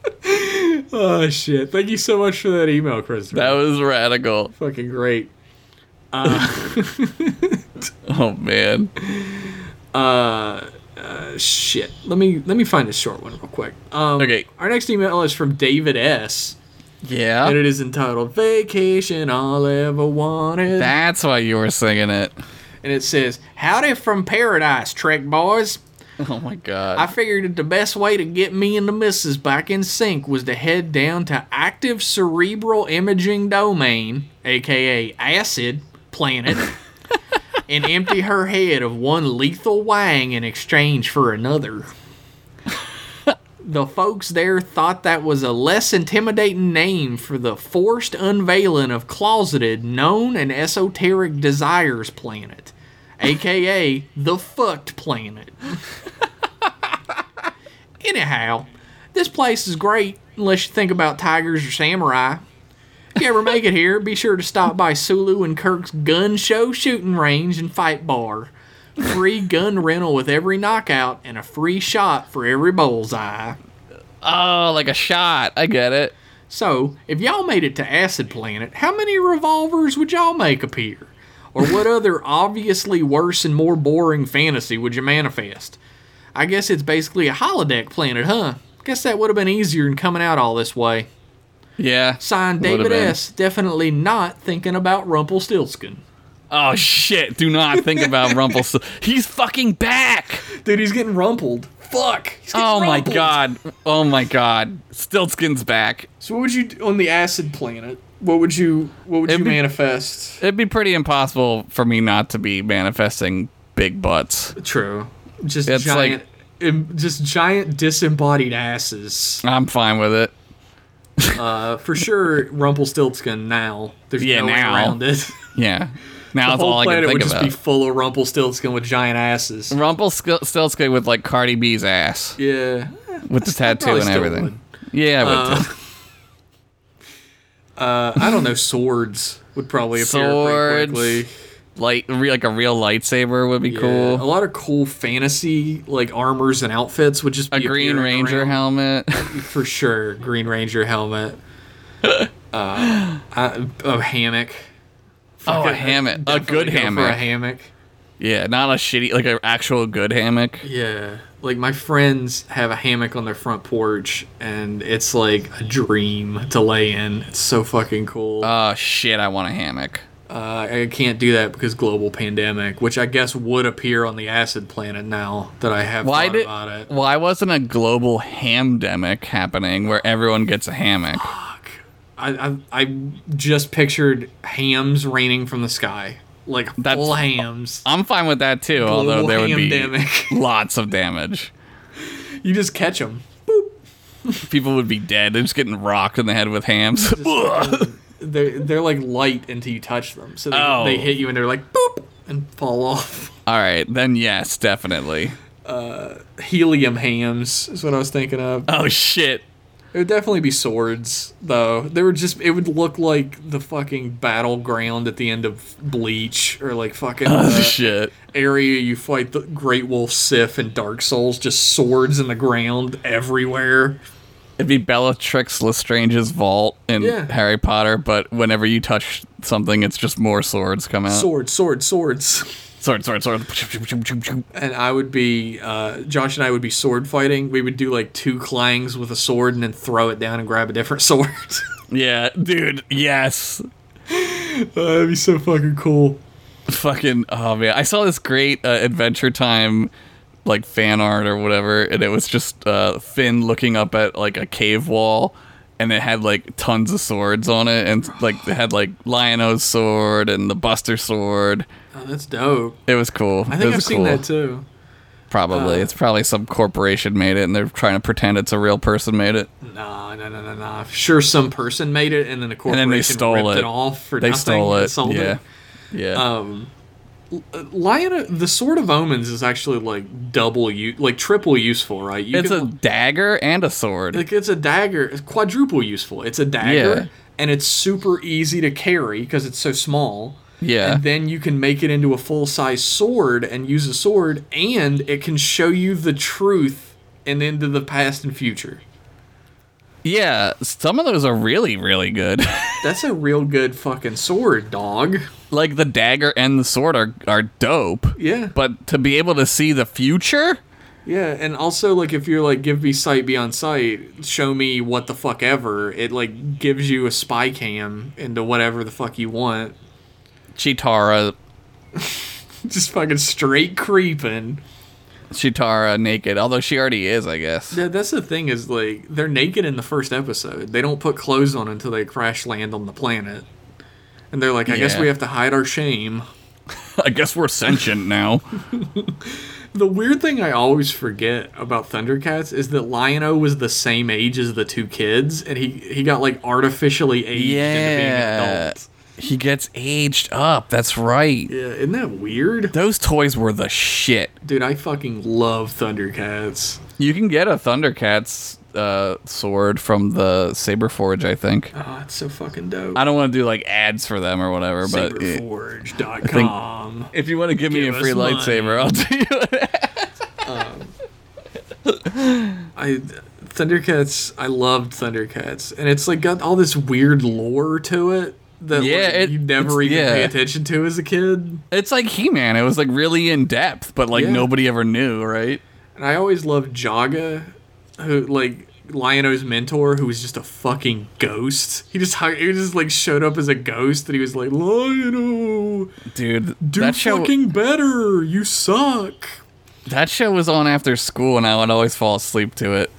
oh shit! Thank you so much for that email, Christopher. That was radical. fucking great. Uh, oh man. Uh, uh, shit. Let me let me find a short one real quick. Um, Okay. Our next email is from David S. Yeah. And it is entitled "Vacation All Ever Wanted." That's why you were singing it. and it says, "Howdy from paradise, Trek boys." Oh my god. I figured that the best way to get me and the missus back in sync was to head down to Active Cerebral Imaging Domain, aka Acid Planet, and empty her head of one lethal wang in exchange for another. The folks there thought that was a less intimidating name for the forced unveiling of closeted, known, and esoteric desires planet, aka the fucked planet. Anyhow, this place is great. unless you think about tigers or samurai. If you ever make it here, be sure to stop by Sulu and Kirk's gun show shooting range and fight bar. Free gun rental with every knockout and a free shot for every bullseye. Oh, like a shot. I get it. So, if y'all made it to Acid Planet, how many revolvers would y'all make appear? Or what other obviously worse and more boring fantasy would you manifest? I guess it's basically a holodeck planet, huh? Guess that would have been easier than coming out all this way. Yeah. Signed David. S. Definitely not thinking about Rumpelstiltskin. Oh shit! Do not think about Rumpelstiltskin. He's fucking back. Dude, he's getting rumpled. Fuck. Oh my god. Oh my god. Stiltskin's back. So what would you do on the Acid Planet? What would you what would It'd you be- manifest? It'd be pretty impossible for me not to be manifesting big butts. True. Just It's giant im- just giant disembodied asses. I'm fine with it. Uh, for sure, Rumpelstiltskin now. There's Yeah, no way now. around it. Yeah. Now the whole all I can planet think would just about. be full of Rumpelstiltskin with giant asses. Rumpelstiltskin with like Cardi B's ass Yeah. with the tattoo and everything. would. Yeah, I would Uh. Uh, I don't know. Swords would probably appear Swords. pretty quickly. Like re- like a real lightsaber would be Yeah, cool. A lot of cool fantasy like armors and outfits would just be A Green Ranger around. helmet. for sure. Green Ranger helmet. uh, a hammock. Oh, a hammock. A good go For a hammock. hammock. yeah, not a shitty like an actual good hammock. Yeah. Like my friends have a hammock on their front porch and it's like a dream to lay in. It's so fucking cool. Oh shit, I want a hammock. Uh, I can't do that because global pandemic, which I guess would appear on the acid planet now that I have Why thought did about it. why wasn't a global hamdemic happening where everyone gets a hammock? I, I I just pictured hams raining from the sky, like That's- full hams. I'm fine with that too, although Global there would be lots of damage. You just catch them. Boop. People would be dead. They're just getting rocked in the head with hams. They're they're like light until you touch them, so they, Oh. they hit you and they're like boop and fall off. All right, then yes, definitely. Uh, Helium hams is what I was thinking of. Oh shit. It would definitely be swords, though. They would just it would look like the fucking battleground at the end of Bleach or like fucking Oh uh, shit. area you fight the Great Wolf Sif and Dark Souls, just swords in the ground everywhere. It'd be Bellatrix Lestrange's vault in Yeah. Harry Potter, but whenever you touch something, it's just more swords come out. Swords, swords, swords. Sword, sword, sword. And I would be uh, Josh and I would be sword fighting. We would do like two clangs with a sword and then throw it down and grab a different sword. Yeah, dude. Yes. That'd be so fucking cool. Fucking. Oh man, I saw this great uh, Adventure Time like fan art or whatever, and it was just uh, Finn looking up at like a cave wall. And it had like tons of swords on it, and like it had like Lion-O's sword and the Buster sword. Oh, that's dope. It was cool. I think I've seen that too. Probably. Uh, it's probably some corporation made it and they're trying to pretend it's a real person made it. Nah, no, no, no, no. Sure, some person made it, and then the corporation then they stole ripped it. it. off for They nothing stole it. sold yeah. it. Yeah. Um, Uh, Lion, the Sword of Omens is actually like double, u- like triple useful, right? You it's a dagger and a sword. like it's a dagger, it's quadruple useful. It's a dagger, Yeah. and it's super easy to carry because it's so small. yeah. And then you can make it into a full size sword and use a sword, and it can show you the truth and into the past and future. yeah. Some of those are really, really good. That's a real good fucking sword, dog. Like the dagger and the sword are, are dope. Yeah. But to be able to see the future? Yeah, and also like if you're like give me sight beyond sight, show me what the fuck ever, it like gives you a spy cam into whatever the fuck you want. Cheetara Just fucking straight creeping. Cheetara naked, although she already is, I guess. Yeah, that's the thing is like they're naked in the first episode. They don't put clothes on until they crash land on the planet. And they're like, I guess we have to hide our shame. I guess we're sentient now. The weird thing I always forget about Thundercats is that Lion-O was the same age as the two kids, and he he got like artificially aged into being Yeah. adult. He gets aged up. That's right. Yeah, isn't that weird? Those toys were the shit. Dude, I fucking love Thundercats. You can get a Thundercats uh, sword from the Saber Forge. I think. Oh, it's so fucking dope. I don't want to do like ads for them or whatever, but Saberforge.com. if you want to give me a free money. lightsaber, I'll do it. I Thundercats. I loved Thundercats, and it's like got all this weird lore to it that Yeah, like, it- you never even pay attention to as a kid. It's like He Man. It was like really in depth, but like Yeah. nobody ever knew, right? And I always loved Jaga, who like Lion-O's mentor, who was just a fucking ghost. He just he just like showed up as a ghost, and he was like, Lion-O, Dude, do that show fucking better. You suck. that show was on after school, and I would always fall asleep to it.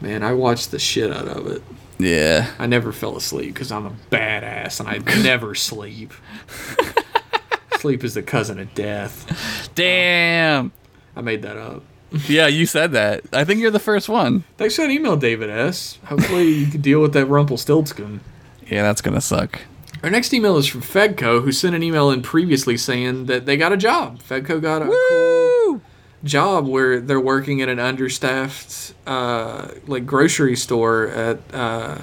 Man, I watched the shit out of it. Yeah. I never fell asleep because I'm a badass and I never sleep. sleep is the cousin of death. Damn. I made that up. Yeah, you said that. I think you're the first one. Thanks for that email, David S. Hopefully you can deal with that Rumpelstiltskin. Yeah, that's gonna suck. Our next email is from Fedco, who sent an email in previously saying that they got a job. Fedco got a cool job where they're working at an understaffed, uh, like grocery store at. Uh,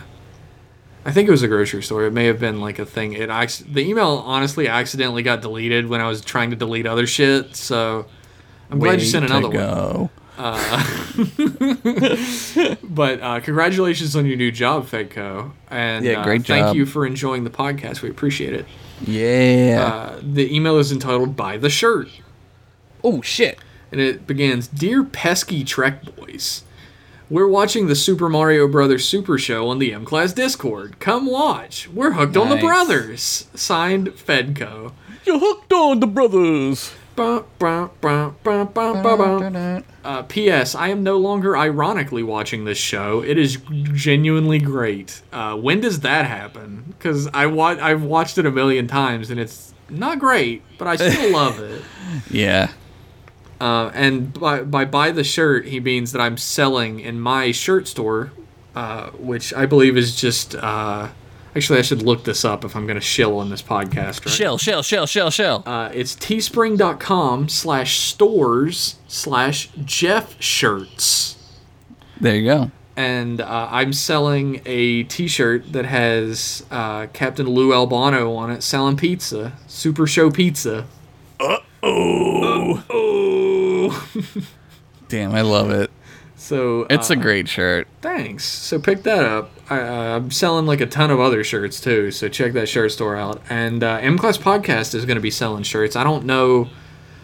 I think it was a grocery store. It may have been like a thing. It the email honestly accidentally got deleted when I was trying to delete other shit. So I'm glad you sent another one. go. But uh, congratulations on your new job, Fedco. And Yeah, uh, job. Thank you for enjoying the podcast. We appreciate it. Yeah. Uh, the email is entitled "Buy the Shirt." oh shit. and it begins Dear pesky Trek boys, we're watching the Super Mario Brothers Super Show on the M Class Discord. Come watch. We're hooked on the brothers. Signed Fedco. You're hooked on the brothers. Uh, P.S. I am no longer ironically watching this show. It is genuinely great. Uh, when does that happen? Because I wa- I've watched it a million times and it's not great, but I still love it. Yeah. Uh, and by, by buy the shirt, he means that I'm selling in my shirt store, uh, which I believe is just. Actually, I should look this up if I'm going to shill on this podcast. Right? Shell, shell, shell, shell, shell. Uh, it's teespring.com slash stores slash Jeff shirts. there you go. And uh, I'm selling a t shirt that has uh, Captain Lou Albano on it selling pizza. Super Show Pizza. Uh oh. Oh. Damn, I love it. So It's uh, a great shirt. Thanks. So pick that up. I, uh, I'm selling like a ton of other shirts too, so check that shirt store out. And uh, M Class Podcast is going to be selling shirts. I don't know.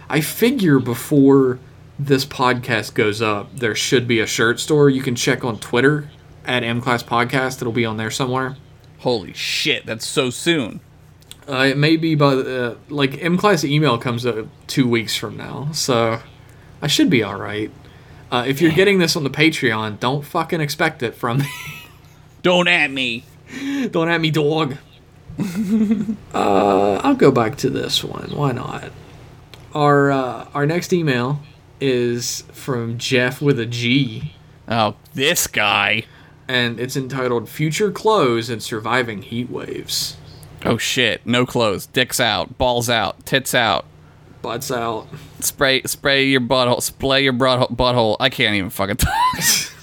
I figure before this podcast goes up, there should be a shirt store. You can check on Twitter at M Class Podcast. It'll be on there somewhere. Holy shit, that's so soon. Uh, it may be by uh, like M Class email comes up two weeks from now, so I should be all right. Uh, if you're getting this on the Patreon, don't fucking expect it from me. Don't at me. Don't at me, dog. uh, I'll go back to this one. Why not? Our uh, our next email is from Jeff with a G, Oh, this guy. and it's entitled "Future Clothes and Surviving Heat Waves." Oh shit, no clothes. Dicks out, balls out, tits out. Butts out. Spray spray your butthole, Spray your butthole. butthole. I can't even fucking talk.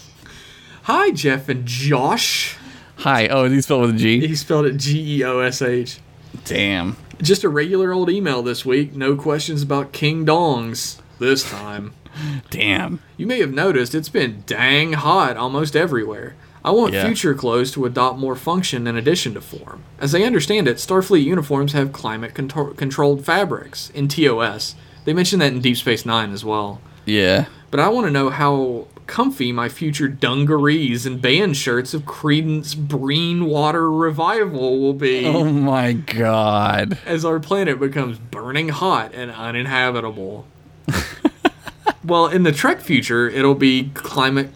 Hi, Jeff and Josh. Hi. Oh, is he spelled with a G? He spelled it G E O S H. Damn. Just a regular old email this week. No questions about King Dongs this time. Damn. You may have noticed it's been dang hot almost everywhere. I want Yeah. future clothes to adopt more function in addition to form. As I understand it, Starfleet uniforms have climate contro- controlled fabrics in TOS. They mentioned that in Deep Space Nine as well. Yeah. But I want to know how comfy my future dungarees and band shirts of Creedence Breen Water Revival will be Oh my god. as our planet becomes burning hot and uninhabitable. well, in the Trek future, it'll be climate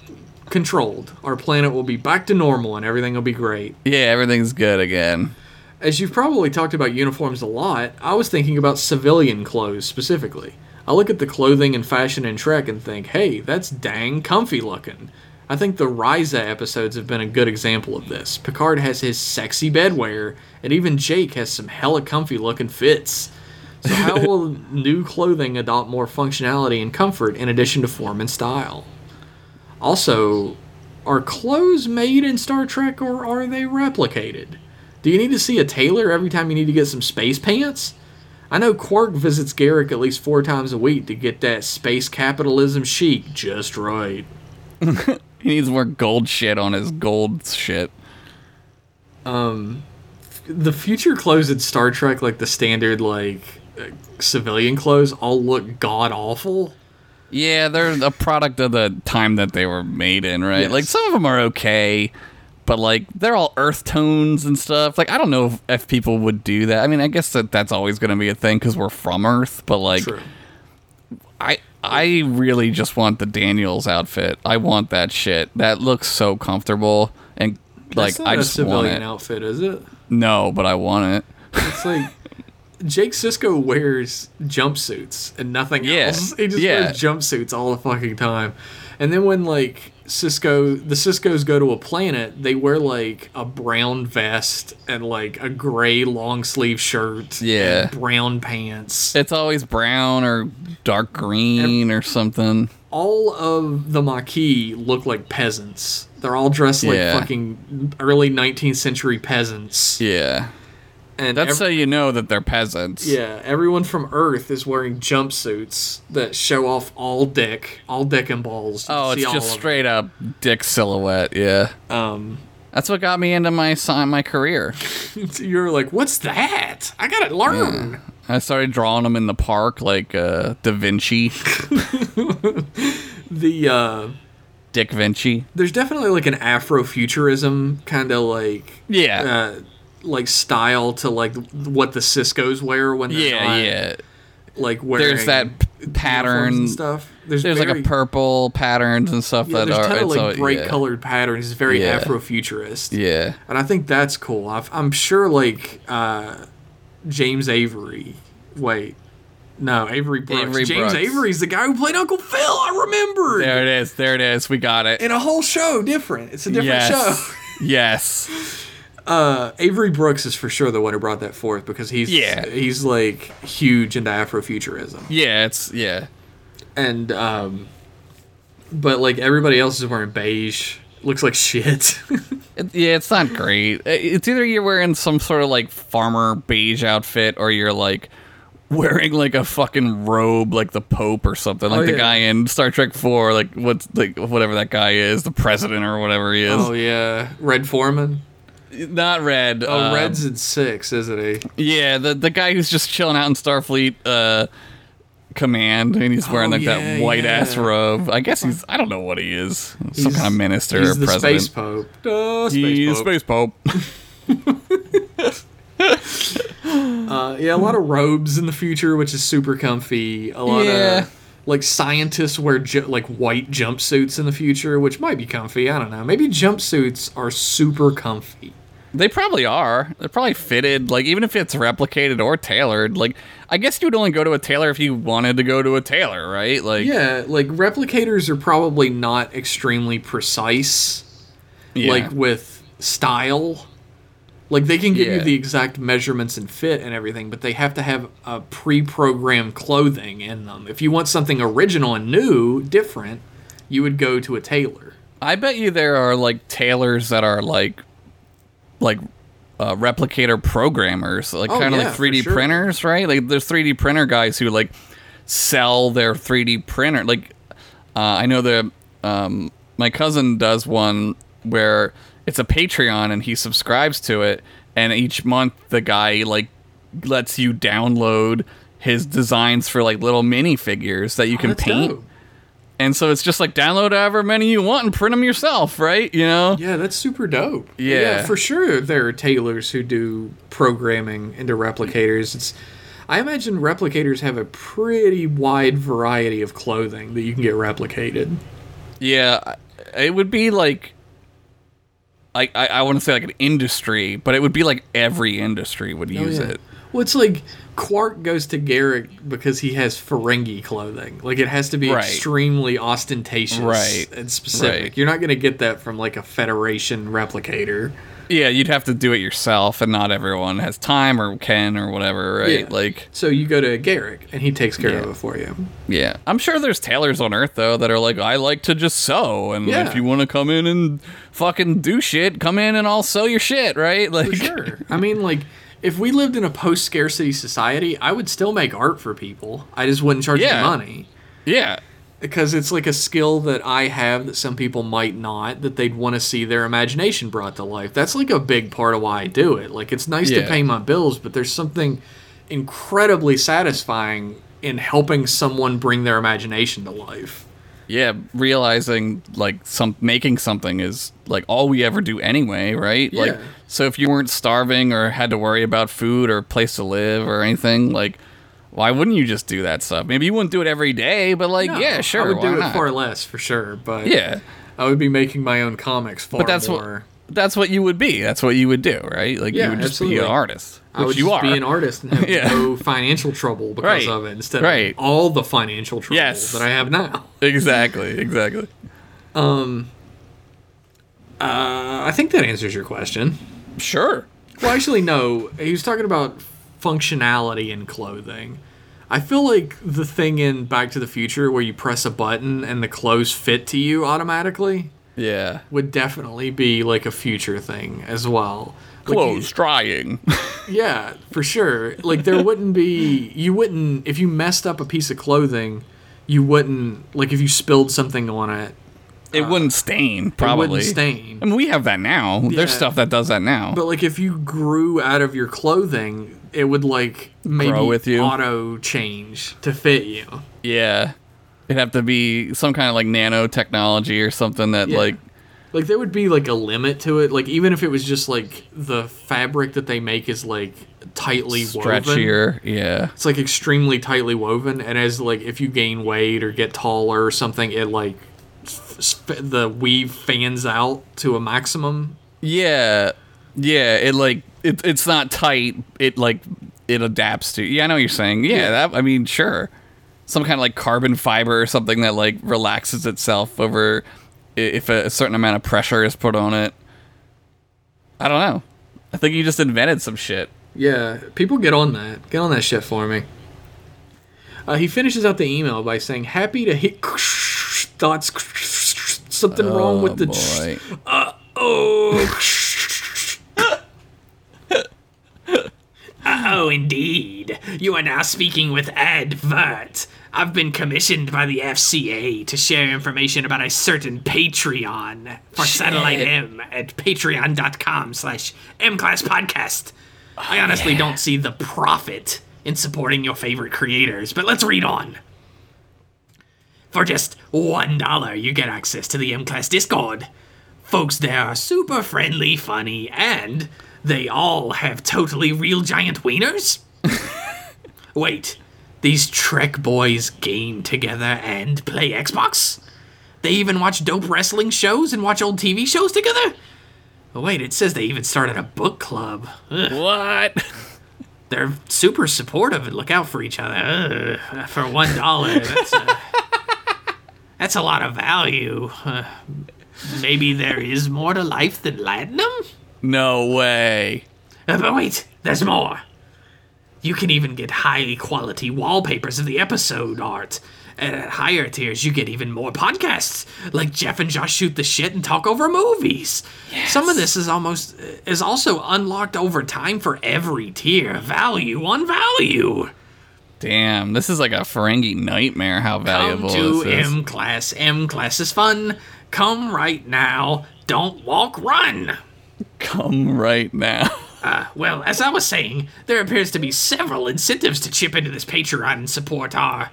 controlled. Our planet will be back to normal and everything will be great. Yeah, everything's good again. As you've probably talked about uniforms a lot, I was thinking about civilian clothes specifically. I look at the clothing and fashion in Trek and think, hey, that's dang comfy looking. I think the Risa episodes have been a good example of this. Picard has his sexy bedwear, and even Jake has some hella comfy looking fits. So, how will new clothing adopt more functionality and comfort in addition to form and style? Also, are clothes made in Star Trek or are they replicated? Do you need to see a tailor every time you need to get some space pants? I know Quark visits Garak at least four times a week to get that space capitalism chic just right. He needs more gold shit on his gold shit. Um, The future clothes in Star Trek, like the standard like uh, civilian clothes, all look god awful. Yeah, they're a product of the time that they were made in, right? Yes. Like some of them are okay, but like they're all earth tones and stuff. Like I don't know if, if people would do that. I mean, I guess that that's always going to be a thing because we're from Earth. But like, True. I I really just want the Daniels outfit. I want that shit. That looks so comfortable and like I a just want civilian it. outfit, is it? No, but I want it. It's like Jake Sisko wears jumpsuits and nothing Yeah, else. He just yeah. wears jumpsuits all the fucking time. And then when like Sisko the Siskos go to a planet, they wear like a brown vest and like a gray long sleeve shirt. Yeah. and brown pants. It's always brown or dark green or something. all of the Maquis look like peasants. They're all dressed like Yeah. fucking early 19th century peasants. Yeah. And That's so you know that they're peasants. Yeah, everyone from Earth is wearing jumpsuits that show off all dick, all dick and balls. You Oh, it's just straight up dick silhouette. Yeah. Um, That's what got me into my my career. you're like, what's that? I gotta learn. I started drawing them in the park, like uh, Da Vinci, The uh, Dick Vinci. there's definitely like an Afrofuturism kind of like Yeah, uh, like style to like what the Sisko's wear when they're yeah, not, yeah. like wearing There's that pattern. and stuff. There's, There's very, like a purple patterns and stuff yeah, that there's are kind of like all- bright yeah. colored patterns. It's very Yeah. Afrofuturist. Yeah, and I think that's cool. I've, I'm sure like uh, James Avery. Wait, no, Avery Brooks. Avery James Brooks. Avery's the guy who played Uncle Phil. I remember. there it is. There it is. We got it. In a whole show, different. It's a different yes, show. yes. Uh, Avery Brooks is for sure the one who brought that forth because he's Yeah. he's like huge into Afrofuturism Yeah, it's yeah. and um, but like everybody else is wearing beige. Looks like shit. Yeah, it's not great. It's either you're wearing some sort of like farmer beige outfit or you're like wearing like a fucking robe like the Pope or something. Like Oh, the guy in Star Trek 4, like what's like whatever that guy is, the president or whatever he is. oh yeah, Red Foreman. Not red. Oh, uh, Red's in six, isn't he? Yeah, the the guy who's just chilling out in Starfleet uh command and he's wearing Oh, like yeah, that white ass robe. I guess he's I don't know what he is. Some He's- kind of minister He's or the president. space pope. Space He's pope. space pope. Uh, yeah, a lot of robes in the future, which is super comfy. A lot Yeah. of like scientists wear ju- like white jumpsuits in the future, which might be comfy. I don't know. Maybe jumpsuits are super comfy. They probably are. They're probably fitted. Like even if it's replicated or tailored, like I guess you would only go to a tailor if you wanted to go to a tailor, right? Like Yeah, like replicators are probably not extremely precise, yeah. like with style. Like they can give you the exact measurements and fit and everything, but they have to have a pre-programmed clothing in them. If you want something original and new, different, you would go to a tailor. I bet you there are like tailors that are like like uh, replicator programmers, like Oh, kind of yeah, like 3D sure. printers, right? Like there's 3D printer guys who like sell their 3D printer. Like uh, I know the um, my cousin does one where it's a Patreon and he subscribes to it, and each month the guy like lets you download his designs for like little mini figures that you can That's paint. dope. And so it's just like download however many you want and print them yourself, right? You know? Yeah, that's super dope. Yeah. for sure. There are tailors who do programming into replicators. It's, I imagine replicators have a pretty wide variety of clothing that you can get replicated. Yeah, it would be like, I I, I want to say like an industry, but it would be like every industry would oh, use Oh, yeah. it. Well, it's like Quark goes to Garak because he has Ferengi clothing. Like it has to be Right. extremely ostentatious Right. and specific. Right. You're not going to get that from like a Federation replicator. Yeah, you'd have to do it yourself, and not everyone has time or can or whatever, right? Yeah. Like, So you go to Garak, and he takes care of it for you. yeah. I'm sure there's tailors on Earth, though, that are like, I like to just sew, and Yeah. if you want to come in and fucking do shit, come in and I'll sew your shit, right? Like, For sure. I mean, like, if we lived in a post scarcity society, I would still make art for people. I just wouldn't charge Yeah. them money. yeah. Because it's like a skill that I have that some people might not, that they'd want to see their imagination brought to life. That's like a big part of why I do it. Like, it's nice to pay my bills, but there's something incredibly satisfying in helping someone bring their imagination to life. Yeah, realizing like some making something is like all we ever do anyway, right? Like so if you weren't starving or had to worry about food or place to live or anything, like why wouldn't you just do that stuff? Maybe you wouldn't do it every day, but like No, yeah, sure. I would do it not? far less, for sure. But Yeah. I would be making my own comics far But that's more. what that's what you would be. That's what you would do, right? Like Yeah, you would just be an artist. I would you just are. be an artist and have Yeah. no financial trouble because Right. of it instead Right. of all the financial trouble Yes. that I have now. Exactly, exactly. Uh, I think that answers your question. Sure. Well, actually, no. He was talking about functionality in clothing. I feel like the thing in Back to the Future where you press a button and the clothes fit to you automatically Yeah. would definitely be like a future thing as well. Like, Clothes drying. Yeah, for sure. Like there wouldn't be you wouldn't if you messed up a piece of clothing, you wouldn't like if you spilled something on it, it uh, wouldn't stain, it probably. wouldn't stain. I mean, we have that now. Yeah. There's stuff that does that now. But like if you grew out of your clothing, it would like maybe Grow with you? auto change to fit you. Yeah. It'd have to be some kind of like nanotechnology or something that Yeah. like Like there would be like a limit to it. Like even if it was just like the fabric that they make is like tightly woven. stretchier. Yeah. It's like extremely tightly woven, and as like if you gain weight or get taller or something, it like f- the weave fans out to a maximum. Yeah. Yeah, it like it, it's not tight. It like it adapts to. Yeah, I know what you're saying. Yeah, Yeah. that I mean, sure. Some kind of like carbon fiber or something that like relaxes itself over if a, certain amount of pressure is put on it. I don't know. I think you just invented some shit. Yeah, people get on that. Get on that shit for me. Uh, he finishes out the email by saying, "Happy to hit thoughts. Something wrong with the." boy. Oh. Oh, indeed. You are now speaking with Advert. I've been commissioned by the FCA to share information about a certain Patreon for Satellite M at patreon.com slash mclasspodcast. Oh, I honestly don't see the profit in supporting your favorite creators, but let's read on. For just $1, you get access to the M Class Discord. Folks there are super friendly, funny, and they all have totally real giant wieners? Wait, these Trek boys game together and play Xbox? They even watch dope wrestling shows and watch old TV shows together? Wait, it says they even started a book club. Ugh. What? They're super supportive and look out for each other. Ugh, for one dollar, that's a, that's a lot of value. Uh, maybe there is more to life than platinum. No way. Uh, but wait, there's more. You can even get high quality wallpapers of the episode art. And at higher tiers, you get even more podcasts, like Jeff and Josh shoot the shit and talk over movies. Some of this is almost is also unlocked over time for every tier. Value on value. Damn, this is like a Ferengi nightmare. How valuable Come to this is. M Class. M Class is fun. Come right now. Don't walk, run. Come right now. Uh, well, as I was saying, there appears to be several incentives to chip into this Patreon and support our.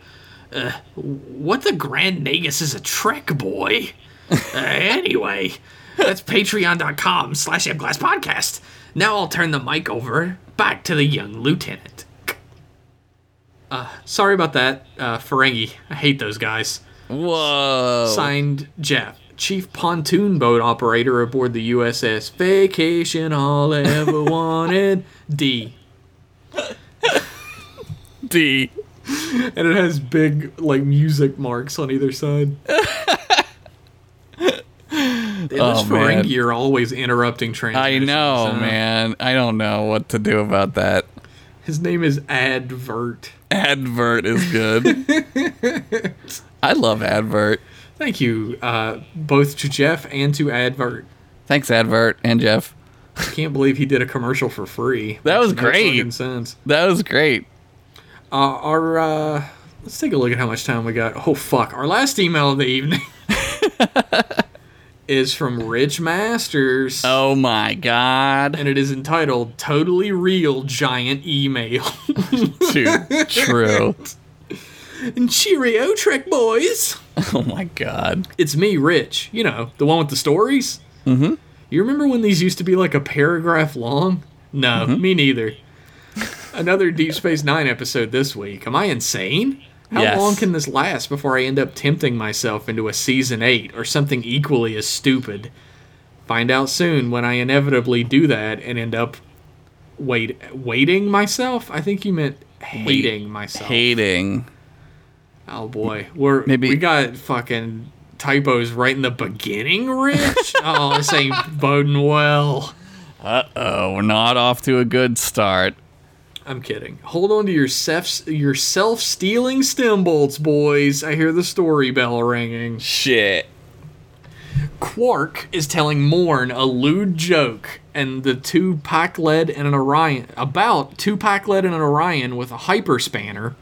Uh, what the Grand Nagus is a Trek boy. Uh, anyway, that's patreon.com slash mclasspodcast. Now I'll turn the mic over back to the young lieutenant. Uh, sorry about that, uh, Ferengi. I hate those guys. Whoa. Signed Jeff, chief pontoon boat operator aboard the USS Vacation All Ever Wanted. D. D. And it has big, like, music marks on either side. this Oh, man. Ferengi are always interrupting I know, man. I don't know what to do about that. His name is Advert. Advert is good. I love Advert. Thank you, uh, both to Jeff and to Advert. Thanks, Advert and Jeff. I can't believe he did a commercial for free. That was great. sense. That was great. Uh, our uh, let's take a look at how much time we got. Oh fuck! Our last email of the evening is from Rich Masters, Oh my god. and it is entitled "Totally Real Giant Email." Dude, true. and cheerio, Trek boys. Oh my god. It's me, Rich. You know the one with the stories. Mm-hmm. You remember when these used to be like a paragraph long? No, me neither. Another Deep Space Nine episode this week. Am I insane? How Yes. long can this last before I end up tempting myself into a season eight or something equally as stupid? Find out soon when I inevitably do that and end up wait waiting myself. I think you meant hating myself. Hating. Oh boy, we're Maybe- we got fucking typos right in the beginning, Rich. oh, this ain't boding well. Oh, we're not off to a good start. I'm kidding. Hold on to your self your self stealing stem bolts, boys. I hear the story bell ringing. Shit. Quark is telling Morn a lewd joke, and the two Pakled and an Orion about two Pakled and an Orion with a hyper spanner.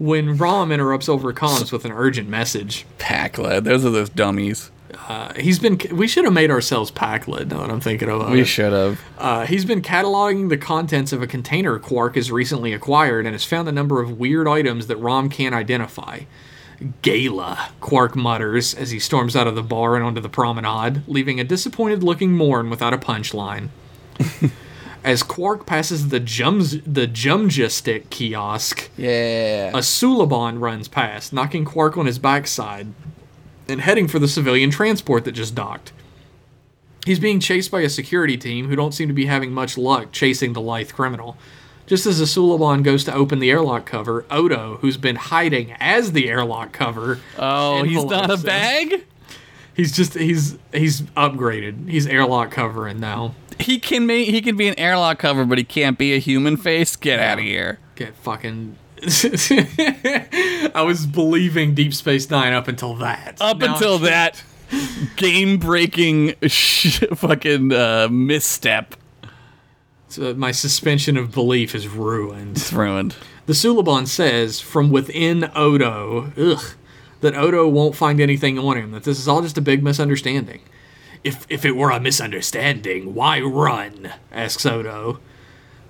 When Rom interrupts over comms with an urgent message. Pakled. Those are those dummies. Uh, he's been. We should have made ourselves Pakled. Now that I'm thinking about We it. should have. Uh, he's been cataloging the contents of a container Quark has recently acquired and has found a number of weird items that Rom can't identify. Gaila, Quark mutters as he storms out of the bar and onto the promenade, leaving a disappointed looking Morn without a punchline. as Quark passes the Jums the Jumja stick kiosk, Yeah. a Suliban runs past, knocking Quark on his backside and heading for the civilian transport that just docked. He's being chased by a security team who don't seem to be having much luck chasing the lithe criminal. Just as the Suliban goes to open the airlock cover, Odo, who's been hiding as the airlock cover, oh, he's not a bag? He's just he's he's upgraded. He's airlock covering now. He can make he can be an airlock cover, but he can't be a human face. Get out of here. Get fucking. I was believing Deep Space Nine up until that. Up Now- until that game breaking sh- fucking uh, misstep. So my suspension of belief is ruined. It's ruined. The Suliban says from within Odo, ugh, that Odo won't find anything on him, that this is all just a big misunderstanding. If, if it were a misunderstanding, why run? asks Odo.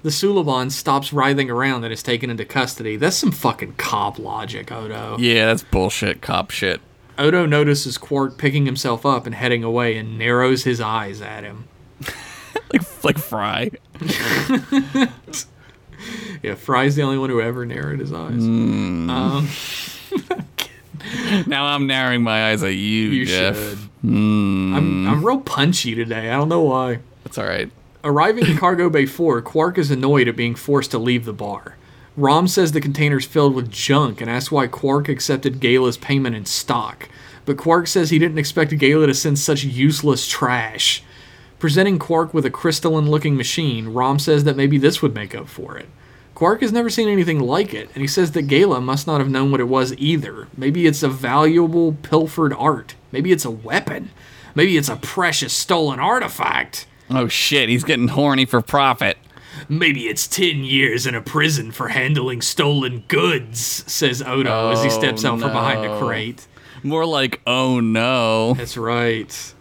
The Suliban stops writhing around and is taken into custody. That's some fucking cop logic, Odo. Yeah, that's bullshit cop shit. Odo notices Quark picking himself up and heading away and narrows his eyes at him. Like like Fry. Yeah, Fry's the only one who ever narrowed his eyes. Mm. Um, Now I'm narrowing my eyes at you, you Jeff. should. Hmm. I'm, I'm real punchy today. I don't know why. That's all right. Arriving in Cargo Bay 4, Quark is annoyed at being forced to leave the bar. Rom says the container's filled with junk and asks why Quark accepted Gaila's payment in stock. But Quark says he didn't expect Gaila to send such useless trash. Presenting Quark with a crystalline looking machine, Rom says that maybe this would make up for it. Quark has never seen anything like it, and he says that Gaila must not have known what it was either. Maybe it's a valuable pilfered art. Maybe it's a weapon. Maybe it's a precious stolen artifact. Oh shit, he's getting horny for profit. Maybe it's 10 years in a prison for handling stolen goods, says Odo as he steps out from oh, behind a crate. More like, oh no. That's right.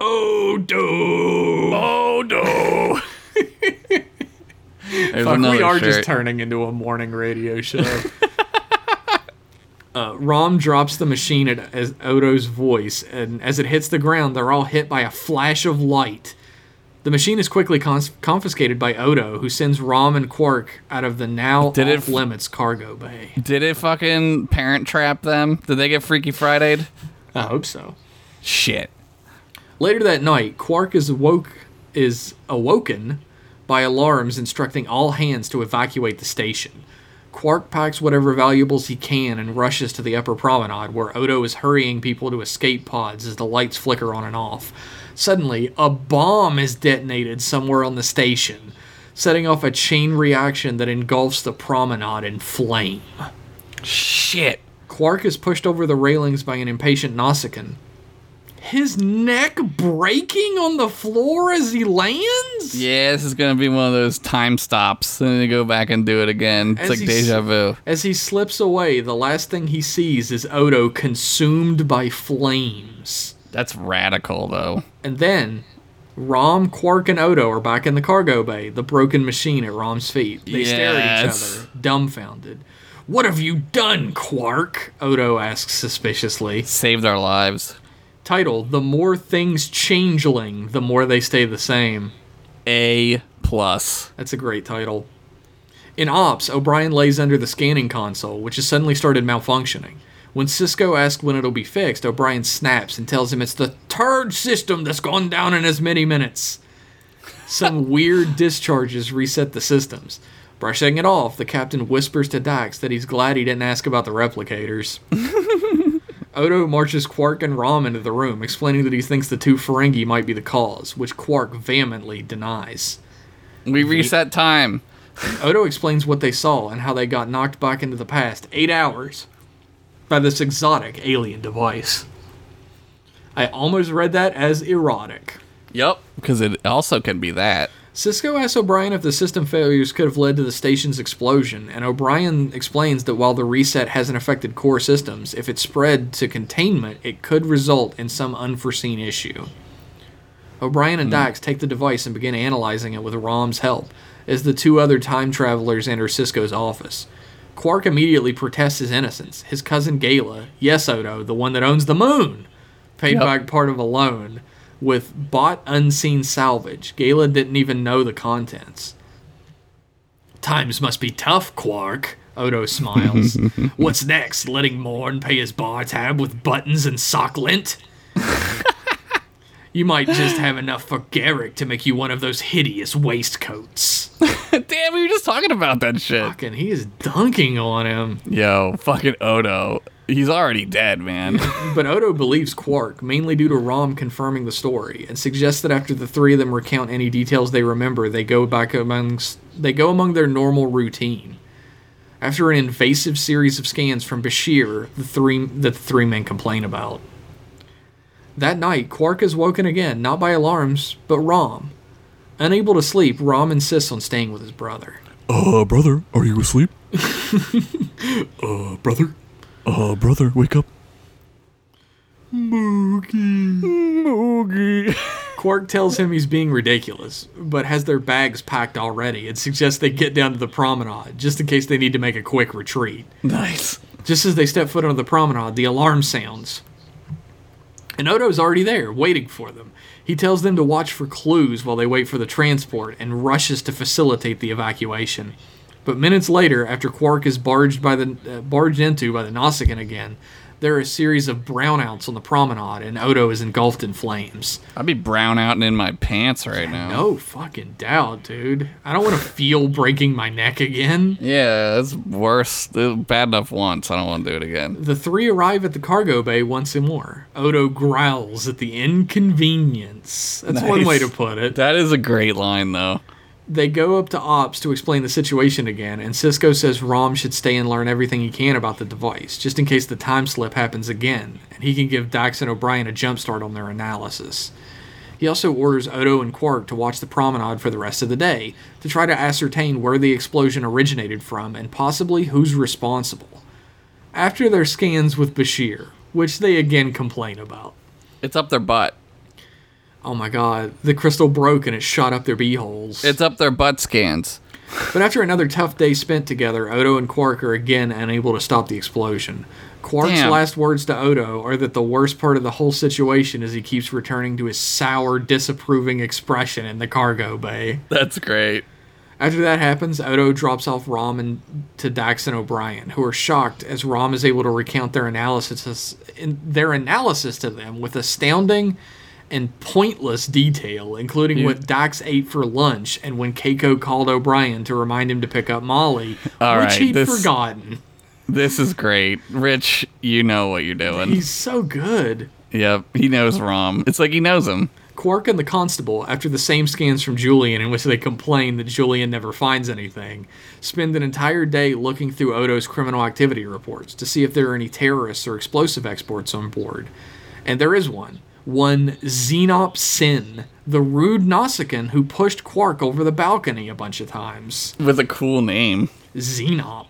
Odo! Oh no. There's Fuck, we are just turning into a morning radio show. uh, Rom drops the machine at as Odo's voice, and as it hits the ground, they're all hit by a flash of light. The machine is quickly cons- confiscated by Odo, who sends Rom and Quark out of the now Did it off f- limits cargo bay. Did it fucking parent trap them? Did they get Freaky Friday'd? I hope so. Shit. Later that night, Quark is awoke is awoken by alarms instructing all hands to evacuate the station. Quark packs whatever valuables he can and rushes to the upper promenade, where Odo is hurrying people to escape pods as the lights flicker on and off. Suddenly, a bomb is detonated somewhere on the station, setting off a chain reaction that engulfs the promenade in flame. Shit. Quark is pushed over the railings by an impatient Nausicaan. His neck breaking on the floor as he lands? Yeah, this is gonna be one of those time stops, and then they go back and do it again. It's As like deja vu. As he slips away, the last thing he sees is Odo consumed by flames. That's radical, though. And then, Rom, Quark, and Odo are back in the cargo bay, the broken machine at Rom's feet. They stare at each other, dumbfounded. What have you done, Quark? Odo asks suspiciously. Saved our lives. Title The More Things Changeling, the more they stay the same. A plus. That's a great title. In Ops, O'Brien lays under the scanning console, which has suddenly started malfunctioning. When Sisko asks when it'll be fixed, O'Brien snaps and tells him it's the third system that's gone down in as many minutes. Some weird discharges reset the systems. Brushing it off, the captain whispers to Dax that he's glad he didn't ask about the replicators. Odo marches Quark and Rom into the room, explaining that he thinks the two Ferengi might be the cause, which Quark vehemently denies. We reset time. Odo explains what they saw and how they got knocked back into the past eight hours by this exotic alien device. I almost read that as erotic. Yep. Because it also can be that. Sisko asks O'Brien if the system failures could have led to the station's explosion, and O'Brien explains that while the reset hasn't affected core systems, if it spread to containment, it could result in some unforeseen issue. O'Brien and hmm. Dax take the device and begin analyzing it with Rom's help, as the two other time travelers enter Sisko's office. Quark immediately protests his innocence. His cousin Gaila, yes, Odo, the one that owns the moon, paid Yep. back part of a loan with bought unseen salvage. Gaila didn't even know the contents. Times must be tough, Quark. Odo smiles. What's next? Letting Morn pay his bar tab with buttons and sock lint? you might just have enough for Garak to make you one of those hideous waistcoats. Damn, we were just talking about that shit. Fucking, he is dunking on him. Yo, fucking Odo. He's already dead, man. But Odo believes Quark, mainly due to Rom confirming the story, and suggests that after the three of them recount any details they remember, they go back amongst they go among their normal routine. After an invasive series of scans from Bashir, the three that the three men complain about. That night, Quark is woken again, not by alarms, but Rom. Unable to sleep, Rom insists on staying with his brother. Uh, brother, are you asleep? uh, brother? Uh, brother, wake up. Moogie. Moogie. Quark tells him he's being ridiculous, but has their bags packed already and suggests they get down to the promenade, just in case they need to make a quick retreat. nice. Just as they step foot onto the promenade, the alarm sounds. And Odo's already there, waiting for them. He tells them to watch for clues while they wait for the transport and rushes to facilitate the evacuation. But minutes later, after Quark is barged by the uh, barged into by the Nausicaan again, there are a series of brownouts on the promenade, and Odo is engulfed in flames. I'd be brown outing in my pants right now. No fucking doubt, dude. I don't want to feel breaking my neck again. Yeah, it's worse. It bad enough once. I don't want to do it again. The three arrive at the cargo bay once more. Odo growls at the inconvenience. That's one way to put it. That is a great line, though. They go up to Ops to explain the situation again, and Sisko says Rom should stay and learn everything he can about the device, just in case the time slip happens again, and he can give Dax and O'Brien a jumpstart on their analysis. He also orders Odo and Quark to watch the promenade for the rest of the day, to try to ascertain where the explosion originated from and possibly who's responsible. After their scans with Bashir, which they again complain about. It's up their butt. Oh my god, the crystal broke and it shot up their beeholes. It's up their butt scans. But after another tough day spent together, Odo and Quark are again unable to stop the explosion. Quark's Damn. last words to Odo are that the worst part of the whole situation is he keeps returning to his sour, disapproving expression in the cargo bay. That's great. After that happens, Odo drops off Rom and to Dax and O'Brien, who are shocked as Rom is able to recount their analysis their analysis to them with astounding and pointless detail, including what Dax ate for lunch and when Keiko called O'Brien to remind him to pick up Molly, All which right, he'd this- forgotten. This is great. Rich, you know what you're doing. He's so good. Yep, he knows Rom. It's like he knows him. Quark and the constable, after the same scans from Julian in which they complain that Julian never finds anything, spend an entire day looking through Odo's criminal activity reports to see if there are any terrorists or explosive exports on board. And there is one. One Xenop Sin, the rude Nausicaan who pushed Quark over the balcony a bunch of times. With a cool name. Xenop.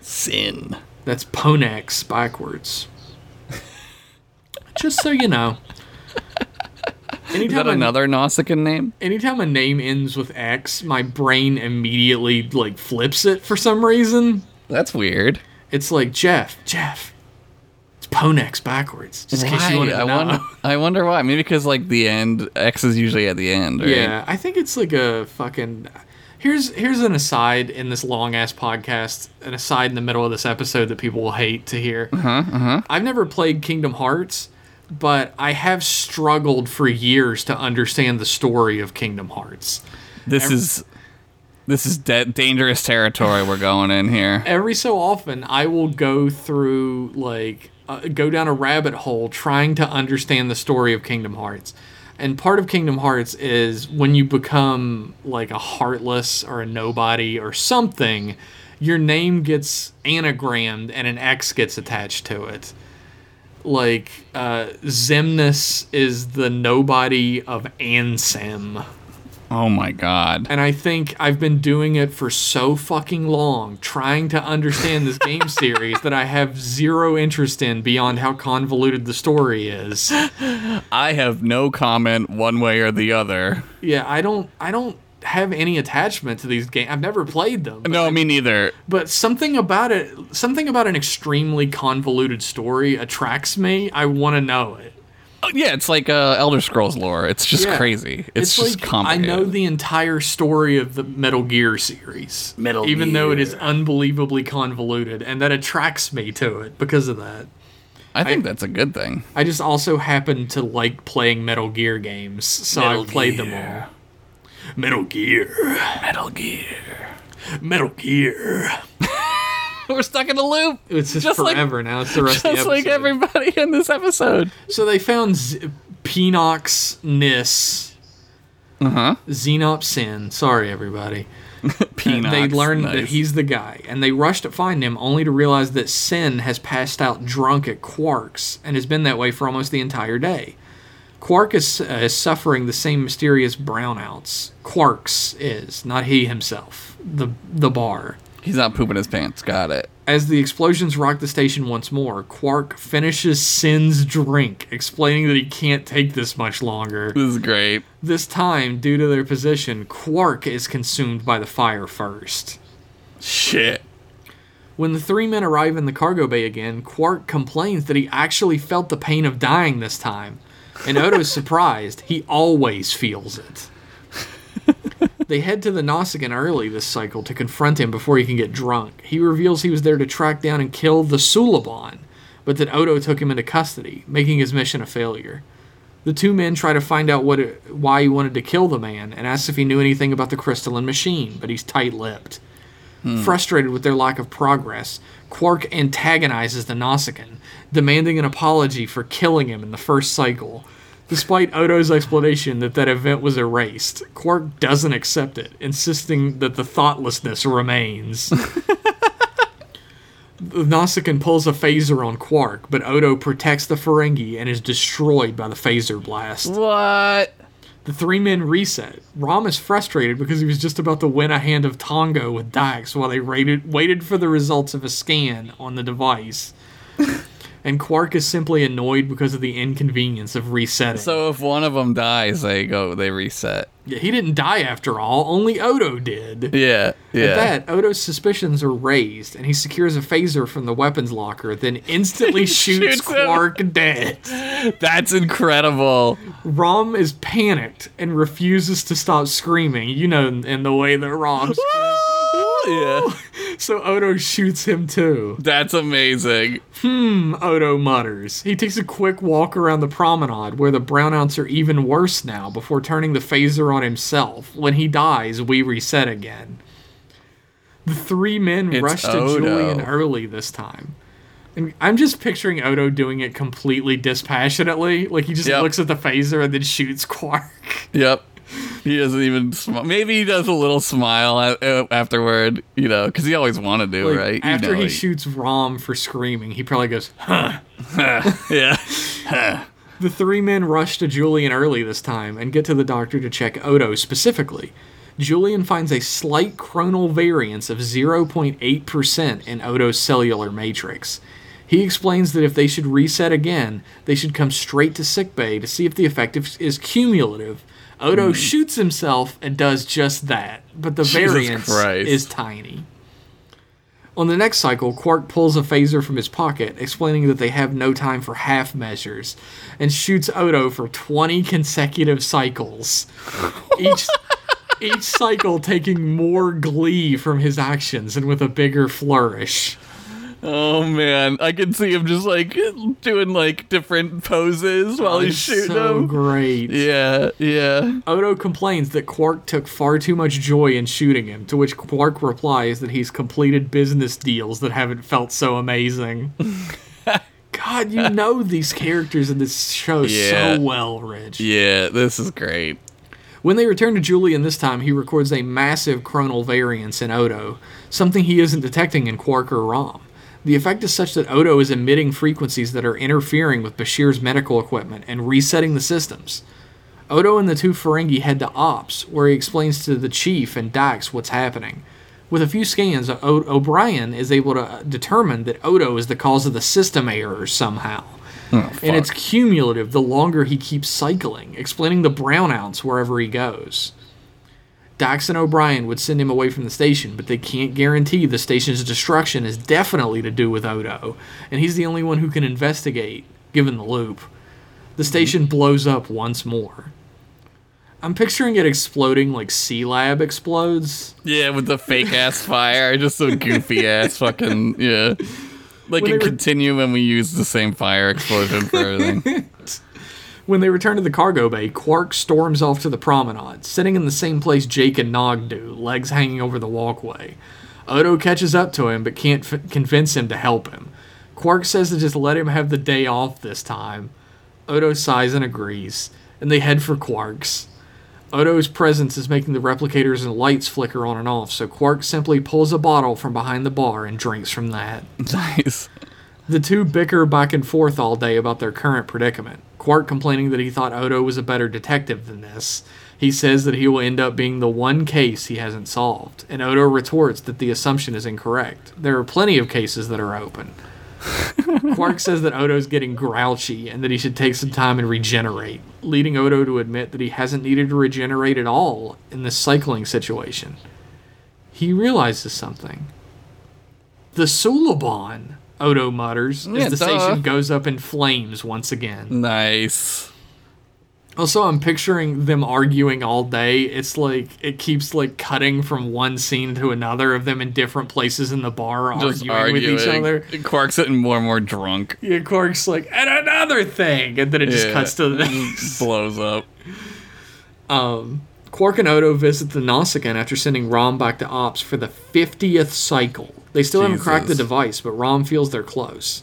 Sin. That's Ponex backwards. Just so you know. Is that another Nausicaan name? anytime a name ends with X, my brain immediately like flips it for some reason. That's weird. It's like Jeff, Jeff. Ponex backwards. Just in case you wanted to I know. wonder. I wonder why. Maybe because like the end X is usually at the end. Right? Yeah, I think it's like a fucking. Here's here's an aside in this long ass podcast, an aside in the middle of this episode that people will hate to hear. Uh-huh, uh-huh. I've never played Kingdom Hearts, but I have struggled for years to understand the story of Kingdom Hearts. This is this is de- dangerous territory we're going in here. every so often I will go through like uh, go down a rabbit hole trying to understand the story of Kingdom Hearts. And part of Kingdom Hearts is when you become like a heartless or a nobody or something, your name gets anagrammed and an X gets attached to it. Like uh, Xemnas is the nobody of Ansem. Oh my god. And I think I've been doing it for so fucking long, trying to understand this game series that I have zero interest in beyond how convoluted the story is. I have no comment one way or the other. Yeah, I don't I don't have any attachment to these games. I've never played them. No, I, me neither. But something about it something about an extremely convoluted story attracts me. I want to know it. Oh, Yeah, it's like uh, Elder Scrolls lore. It's just Yeah. crazy. It's, just like I know the entire story of the Metal Gear series. Metal even though it is unbelievably convoluted, and that attracts me to it because of that. I think that's a good thing. I just also happen to like playing Metal Gear games, so Metal I've played them Gear. all. Metal Gear, Metal Gear. Metal Gear. We're stuck in a loop. It's just, Just like- forever now. It's the rest of the Just episode. like everybody in this episode. So they found Z- Penox Nis. Uh huh. Xenop Sin. Sorry, everybody. Penox. they learned that he's the guy, and they rush to find him, only to realize that Sin has passed out drunk at Quark's and has been that way for almost the entire day. Quark is, uh, is suffering the same mysterious brownouts. Quark's is, not he himself. The the bar. He's not pooping his pants. Got it. As the explosions rock the station once more, Quark finishes Sin's drink, explaining that he can't take this much longer. This is great. This time, due to their position, Quark is consumed by the fire first. Shit. When the three men arrive in the cargo bay again, Quark complains that he actually felt the pain of dying this time. And Odo's surprised. He always feels it. They head to the Nausicaan early this cycle to confront him before he can get drunk. He reveals he was there to track down and kill the Suliban, but that Odo took him into custody, making his mission a failure. The two men try to find out what it, why he wanted to kill the man and ask if he knew anything about the crystalline machine, but he's tight-lipped. Hmm. Frustrated with their lack of progress, Quark antagonizes the Nausicaan, demanding an apology for killing him in the first cycle. Despite Odo's explanation that that event was erased, Quark doesn't accept it, insisting that the thoughtlessness remains. the Nausicaan pulls a phaser on Quark, but Odo protects the Ferengi and is destroyed by the phaser blast. What? The three men reset. Rom is frustrated because he was just about to win a hand of Tongo with Dax while they waited, waited for the results of a scan on the device. And Quark is simply annoyed because of the inconvenience of resetting. So if one of them dies, they go. They reset. Yeah, he didn't die after all, only Odo did. Yeah. Yeah. At that, Odo's suspicions are raised, and he secures a phaser from the weapons locker, then instantly shoots, Shoots him. Quark dead. That's incredible. Rom is panicked and refuses to stop screaming. You know, in the way that Rom screams. Yeah. So Odo shoots him too. That's amazing. Hmm, Odo mutters. He takes a quick walk around the promenade where the brownouts are even worse now before turning the phaser on himself. When he dies, we reset again. The three men It's rush to Odo. Julian early this time. And I'm just picturing Odo doing it completely dispassionately. Like he just Yep. looks at the phaser and then shoots Quark. Yep. He doesn't even smile. Maybe he does a little smile afterward, you know, because he always wanted to, Like, right? You After know, he like- shoots Rom for screaming, he probably goes, huh. Yeah. The three men rush to Julian early this time and get to the doctor to check Odo specifically. Julian finds a slight chronal variance of 0.8% in Odo's cellular matrix. He explains that if they should reset again, they should come straight to sickbay to see if the effect is cumulative. Odo hmm. shoots himself and does just that, but the. Jesus variance Christ. is tiny. On the next cycle, Quark pulls a phaser from his pocket, explaining that they have no time for half measures, and shoots Odo for 20 consecutive cycles. Each each cycle taking more glee from his actions and with a bigger flourish. Oh man, I can see him just like doing like different poses while oh, he's shooting so them. great. Yeah, yeah. Odo complains that Quark took far too much joy in shooting him, to which Quark replies that he's completed business deals that haven't felt so amazing. God, you know these characters in this show Yeah. so well, Rich. Yeah, this is great. When they return to Julian this time, he records a massive chronal variance in Odo, something he isn't detecting in Quark or Rom. The effect is such that Odo is emitting frequencies that are interfering with Bashir's medical equipment and resetting the systems. Odo and the two Ferengi head to Ops, where he explains to the Chief and Dax what's happening. With a few scans, o- O'Brien is able to determine that Odo is the cause of the system errors somehow. Oh, and it's cumulative the longer he keeps cycling, explaining the brownouts wherever he goes. Dax and O'Brien would send him away from the station, but they can't guarantee the station's destruction is definitely to do with Odo, and he's the only one who can investigate, given the loop. The mm-hmm. station blows up once more. I'm picturing it exploding like Sealab explodes. Yeah, with the fake ass fire, just a goofy ass fucking yeah. Like they were- continue when we use the same fire explosion for everything. When they return to the cargo bay, Quark storms off to the promenade, sitting in the same place Jake and Nog do, legs hanging over the walkway. Odo catches up to him but can't f- convince him to help him. Quark says to just let him have the day off this time. Odo sighs and agrees, and they head for Quark's. Odo's presence is making the replicators and lights flicker on and off, so Quark simply pulls a bottle from behind the bar and drinks from that. nice. The two bicker back and forth all day about their current predicament. Quark complaining that he thought Odo was a better detective than this. He says that he will end up being the one case he hasn't solved, and Odo retorts that the assumption is incorrect. There are plenty of cases that are open. Quark says that Odo's getting grouchy and that he should take some time and regenerate, leading Odo to admit that he hasn't needed to regenerate at all in this cycling situation. He realizes something. The Suliban, Odo mutters, Yeah, as the duh. station goes up in flames once again. Nice. Also, I'm picturing them arguing all day. It's like it keeps like cutting from one scene to another of them in different places in the bar arguing, arguing. with each other. Quark's getting more and more drunk. Yeah, Quark's like, and another thing, and then it just Yeah. cuts to the blows up. Um, Quark and Odo visit the Nausicaan after sending Rom back to Ops for the 50th cycle. They still haven't cracked the device, but Rom feels they're close.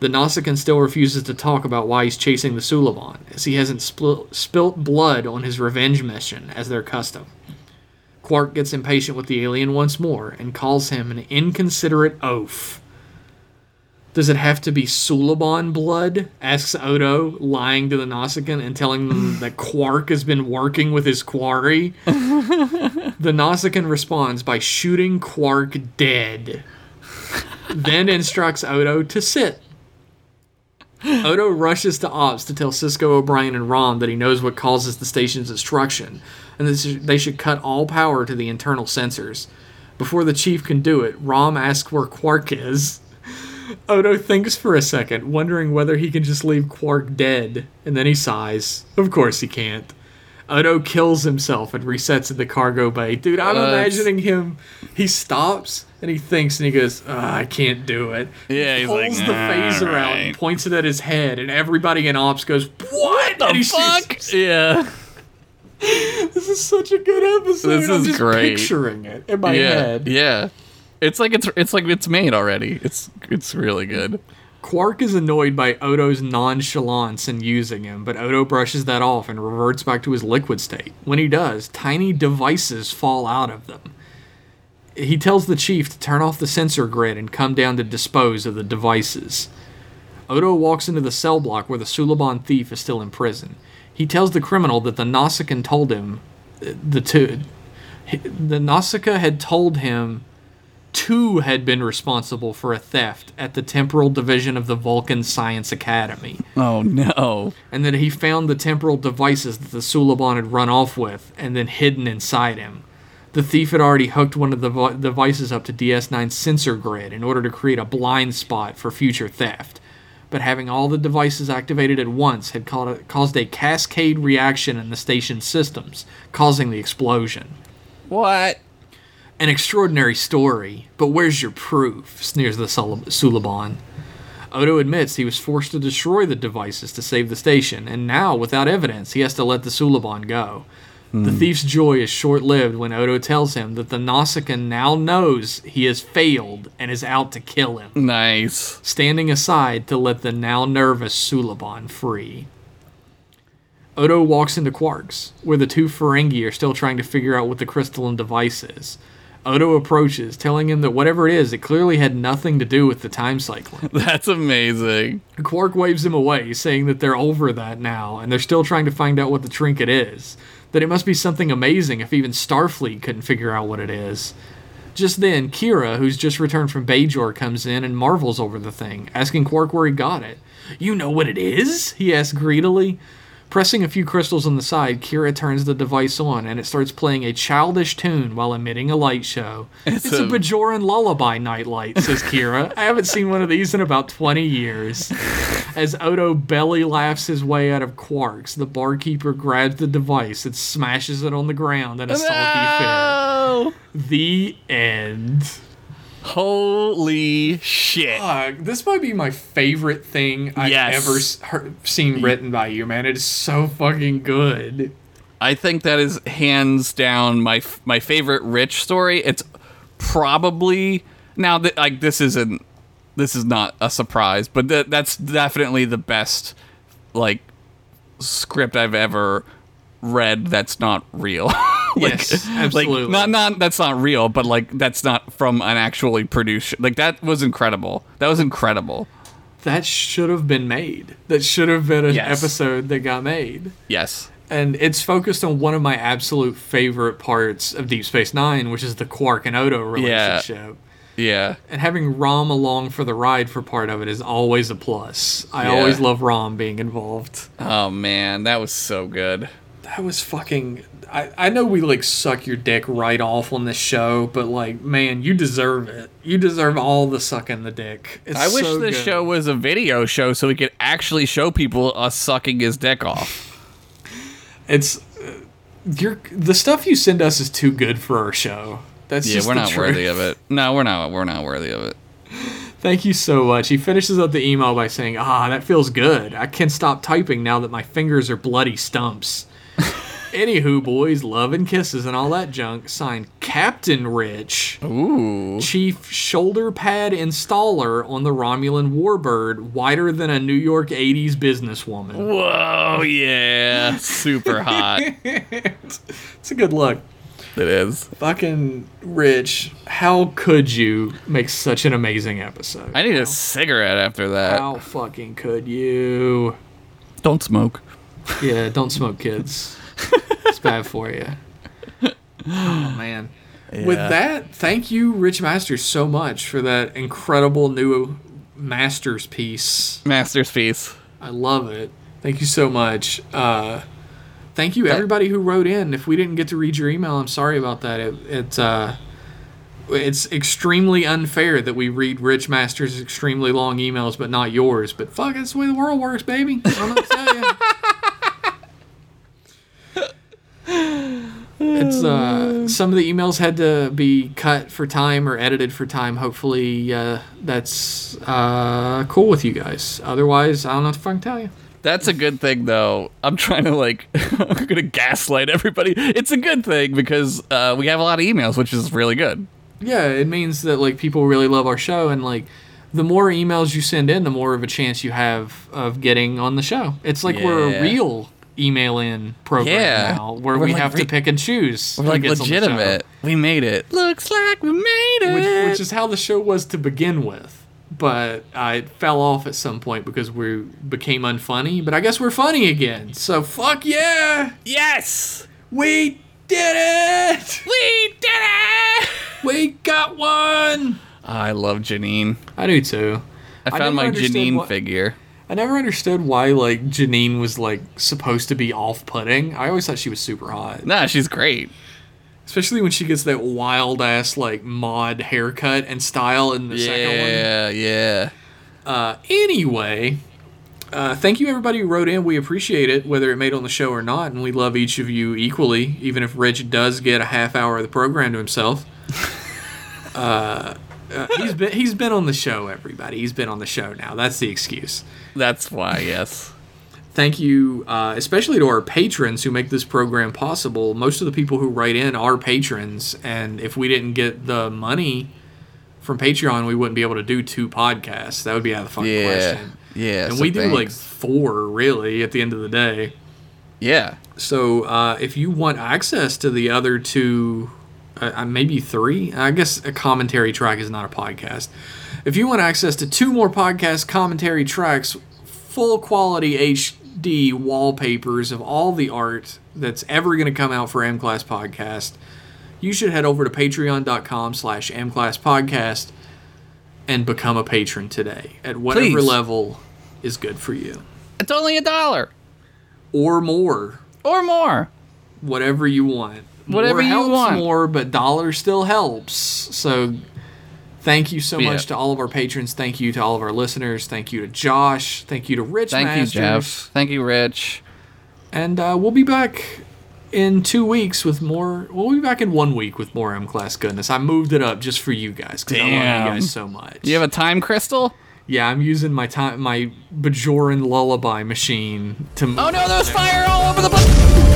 The Nausicaan still refuses to talk about why he's chasing the Suliban, as he hasn't spil- spilt blood on his revenge mission, as their custom. Quark gets impatient with the alien once more and calls him an inconsiderate oaf. Does it have to be Suliban blood? asks Odo, lying to the Nausicaan and telling them that Quark has been working with his quarry. the Nausicaan responds by shooting Quark dead, then instructs Odo to sit. Odo rushes to Ops to tell Sisko, O'Brien, and Rom that he knows what causes the station's destruction, and that they should cut all power to the internal sensors. Before the chief can do it, Rom asks where Quark is. Odo thinks for a second, wondering whether he can just leave Quark dead, and then he sighs. Of course he can't. Odo kills himself and resets in the cargo bay. Dude, I'm What? imagining him. He stops and he thinks and he goes, "Ah, "I can't do it." Yeah, he he's pulls like, the phaser out and points it at his head, and everybody in ops goes, "What The fuck? Yeah. This is such a good episode. This I'm is great. picturing it in my yeah. head. Yeah. It's like it's it's like it's made already. It's it's really good. Quark is annoyed by Odo's nonchalance in using him, but Odo brushes that off and reverts back to his liquid state. When he does, tiny devices fall out of them. He tells the chief to turn off the sensor grid and come down to dispose of the devices. Odo walks into the cell block where the Suliban thief is still in prison. He tells the criminal that the Nausicaan told him uh, the two the Nausicaa had told him two had been responsible for a theft at the temporal division of the Vulcan Science Academy, Oh no. and that he found the temporal devices that the Suliban had run off with and then hidden inside him. The thief had already hooked one of the vo- devices up to DS9's sensor grid in order to create a blind spot for future theft. But having all the devices activated at once had ca- caused a cascade reaction in the station's systems, causing the explosion. What? An extraordinary story, but where's your proof? sneers the Sul- Suliban. Odo admits he was forced to destroy the devices to save the station, and now, without evidence, he has to let the Suliban go. The hmm. thief's joy is short lived when Odo tells him that the Nausicaan now knows he has failed and is out to kill him, Nice. standing aside to let the now nervous Suliban free. Odo walks into Quarks, where the two Ferengi are still trying to figure out what the crystalline device is. Odo approaches, telling him that whatever it is, it clearly had nothing to do with the time cycling. That's amazing. Quark waves him away, saying that they're over that now, and they're still trying to find out what the trinket is. That it must be something amazing if even Starfleet couldn't figure out what it is. Just then, Kira, who's just returned from Bajor, comes in and marvels over the thing, asking Quark where he got it. You know what it is? he asks greedily. Pressing a few crystals on the side, Kira turns the device on, and it starts playing a childish tune while emitting a light show. It's, a, a- Bajoran lullaby nightlight, says Kira. I haven't seen one of these in about 20 years. As Odo belly laughs his way out of Quarks, the barkeeper grabs the device and smashes it on the ground in a salty fit. No! The end. Holy shit. Uh, this might be my favorite thing I've Yes. ever s- heard, seen written by you, man. It is so fucking good. I think that is hands down my f- my favorite Rich story. It's probably now that like this isn't this is not a surprise, but th- that's definitely the best like script I've ever read that's not real. Like- Yes, absolutely. Like not not that's not real, but like that's not from an actually produced. Like that was incredible. That was incredible. That should have been made. That should have been an Yes. episode that got made. Yes. And it's focused on one of my absolute favorite parts of Deep Space Nine, which is the Quark and Odo relationship. Yeah. And having Rom along for the ride for part of it is always a plus. I Yeah. always love Rom being involved. Oh man, that was so good. That was fucking. I, I know we like suck your dick right off on this show, but like, man, you deserve it. You deserve all the sucking the dick. It's I wish so this good. show was a video show so we could actually show people us sucking his dick off. It's uh, your the stuff you send us is too good for our show. That's Yeah, just we're not truth. worthy of it. No, we're not. We're not worthy of it. Thank you so much. He finishes up the email by saying, "Ah, that feels good. I can't stop typing now that my fingers are bloody stumps." Anywho, boys, love and kisses and all that junk. Signed, Captain Rich, Ooh. chief shoulder pad installer on the Romulan Warbird, whiter than a New York '80s businesswoman. Whoa, yeah. Super hot. it It's a good look. is. Fucking Rich, how could you make such an amazing episode? I need a cigarette after that. How fucking could you? Don't smoke. Yeah, don't smoke, kids. it's bad for you. Oh man. With that, thank you, Rich Masters, so much for that incredible new Masters piece. Master's piece. I love it. Thank you so much. Uh, thank you, everybody who wrote in. If we didn't get to read your email, I'm sorry about that. It, it uh, it's extremely unfair that we read Rich Masters' extremely long emails, but not yours. But fuck, that's the way the world works, baby. I'm gonna tell you. It's uh, some of the emails had to be cut for time or edited for time. Hopefully, uh, that's uh, cool with you guys. Otherwise, I don't know what to fucking tell you. That's a good thing, though. I'm trying to like, I'm gonna gaslight everybody. It's a good thing because uh, we have a lot of emails, which is really good. Yeah, it means that like people really love our show, and like the more emails you send in, the more of a chance you have of getting on the show. It's like we're a real email in program Yeah. now, where We're we like have re- to pick and choose. We're like legitimate. We made it. Looks like we made it. which, which is how the show was to begin with. But I fell off at some point because we became unfunny. But I guess we're funny again. So fuck yeah, yes, we did it! we did it. We got one. I love Janine. I do too. I I found never my Janine what- figure. I never understood why like Janine was like supposed to be off-putting. I always thought she was super hot, Nah, she's great. especially when she gets that wild ass like mod haircut and style in the second one. Yeah, yeah. Uh, anyway, uh, thank you everybody who wrote in. We appreciate it, whether it made on the show or not, and we love each of you equally, even if Rich does get a half hour of the program to himself. uh, uh, he's been he's been on the show. Everybody, he's been on the show now. That's the excuse. That's why. Yes. Thank you, uh, especially to our patrons who make this program possible. Most of the people who write in are patrons, and if we didn't get the money from Patreon, we wouldn't be able to do two podcasts. That would be out of the fucking Yeah. question. Yeah. and so we do like four really at the end of the day. Yeah. So uh, if you want access to the other two, uh, uh, maybe three, I guess a commentary track is not a podcast. If you want access to two more podcast commentary tracks, full quality HD wallpapers of all the art that's ever going to come out for M Class Podcast, you should head over to patreon.com slash mclasspodcast and become a patron today at whatever Please. level is good for you. It's only a dollar Or more. or more. whatever you want. Whatever you want. more, but dollar still helps. So thank you so Yeah. much to all of our patrons. Thank you to all of our listeners. Thank you to Josh. Thank you to Rich Thank Masters. you, Jeff. Thank you, Rich. And uh, we'll be back in two weeks with more. We'll be back in one week with more M Class goodness. I moved it up just for you guys because I love you guys so much. You have a time crystal? yeah, I'm using my time my Bajoran lullaby machine to. Move oh no, there's fire all over the place.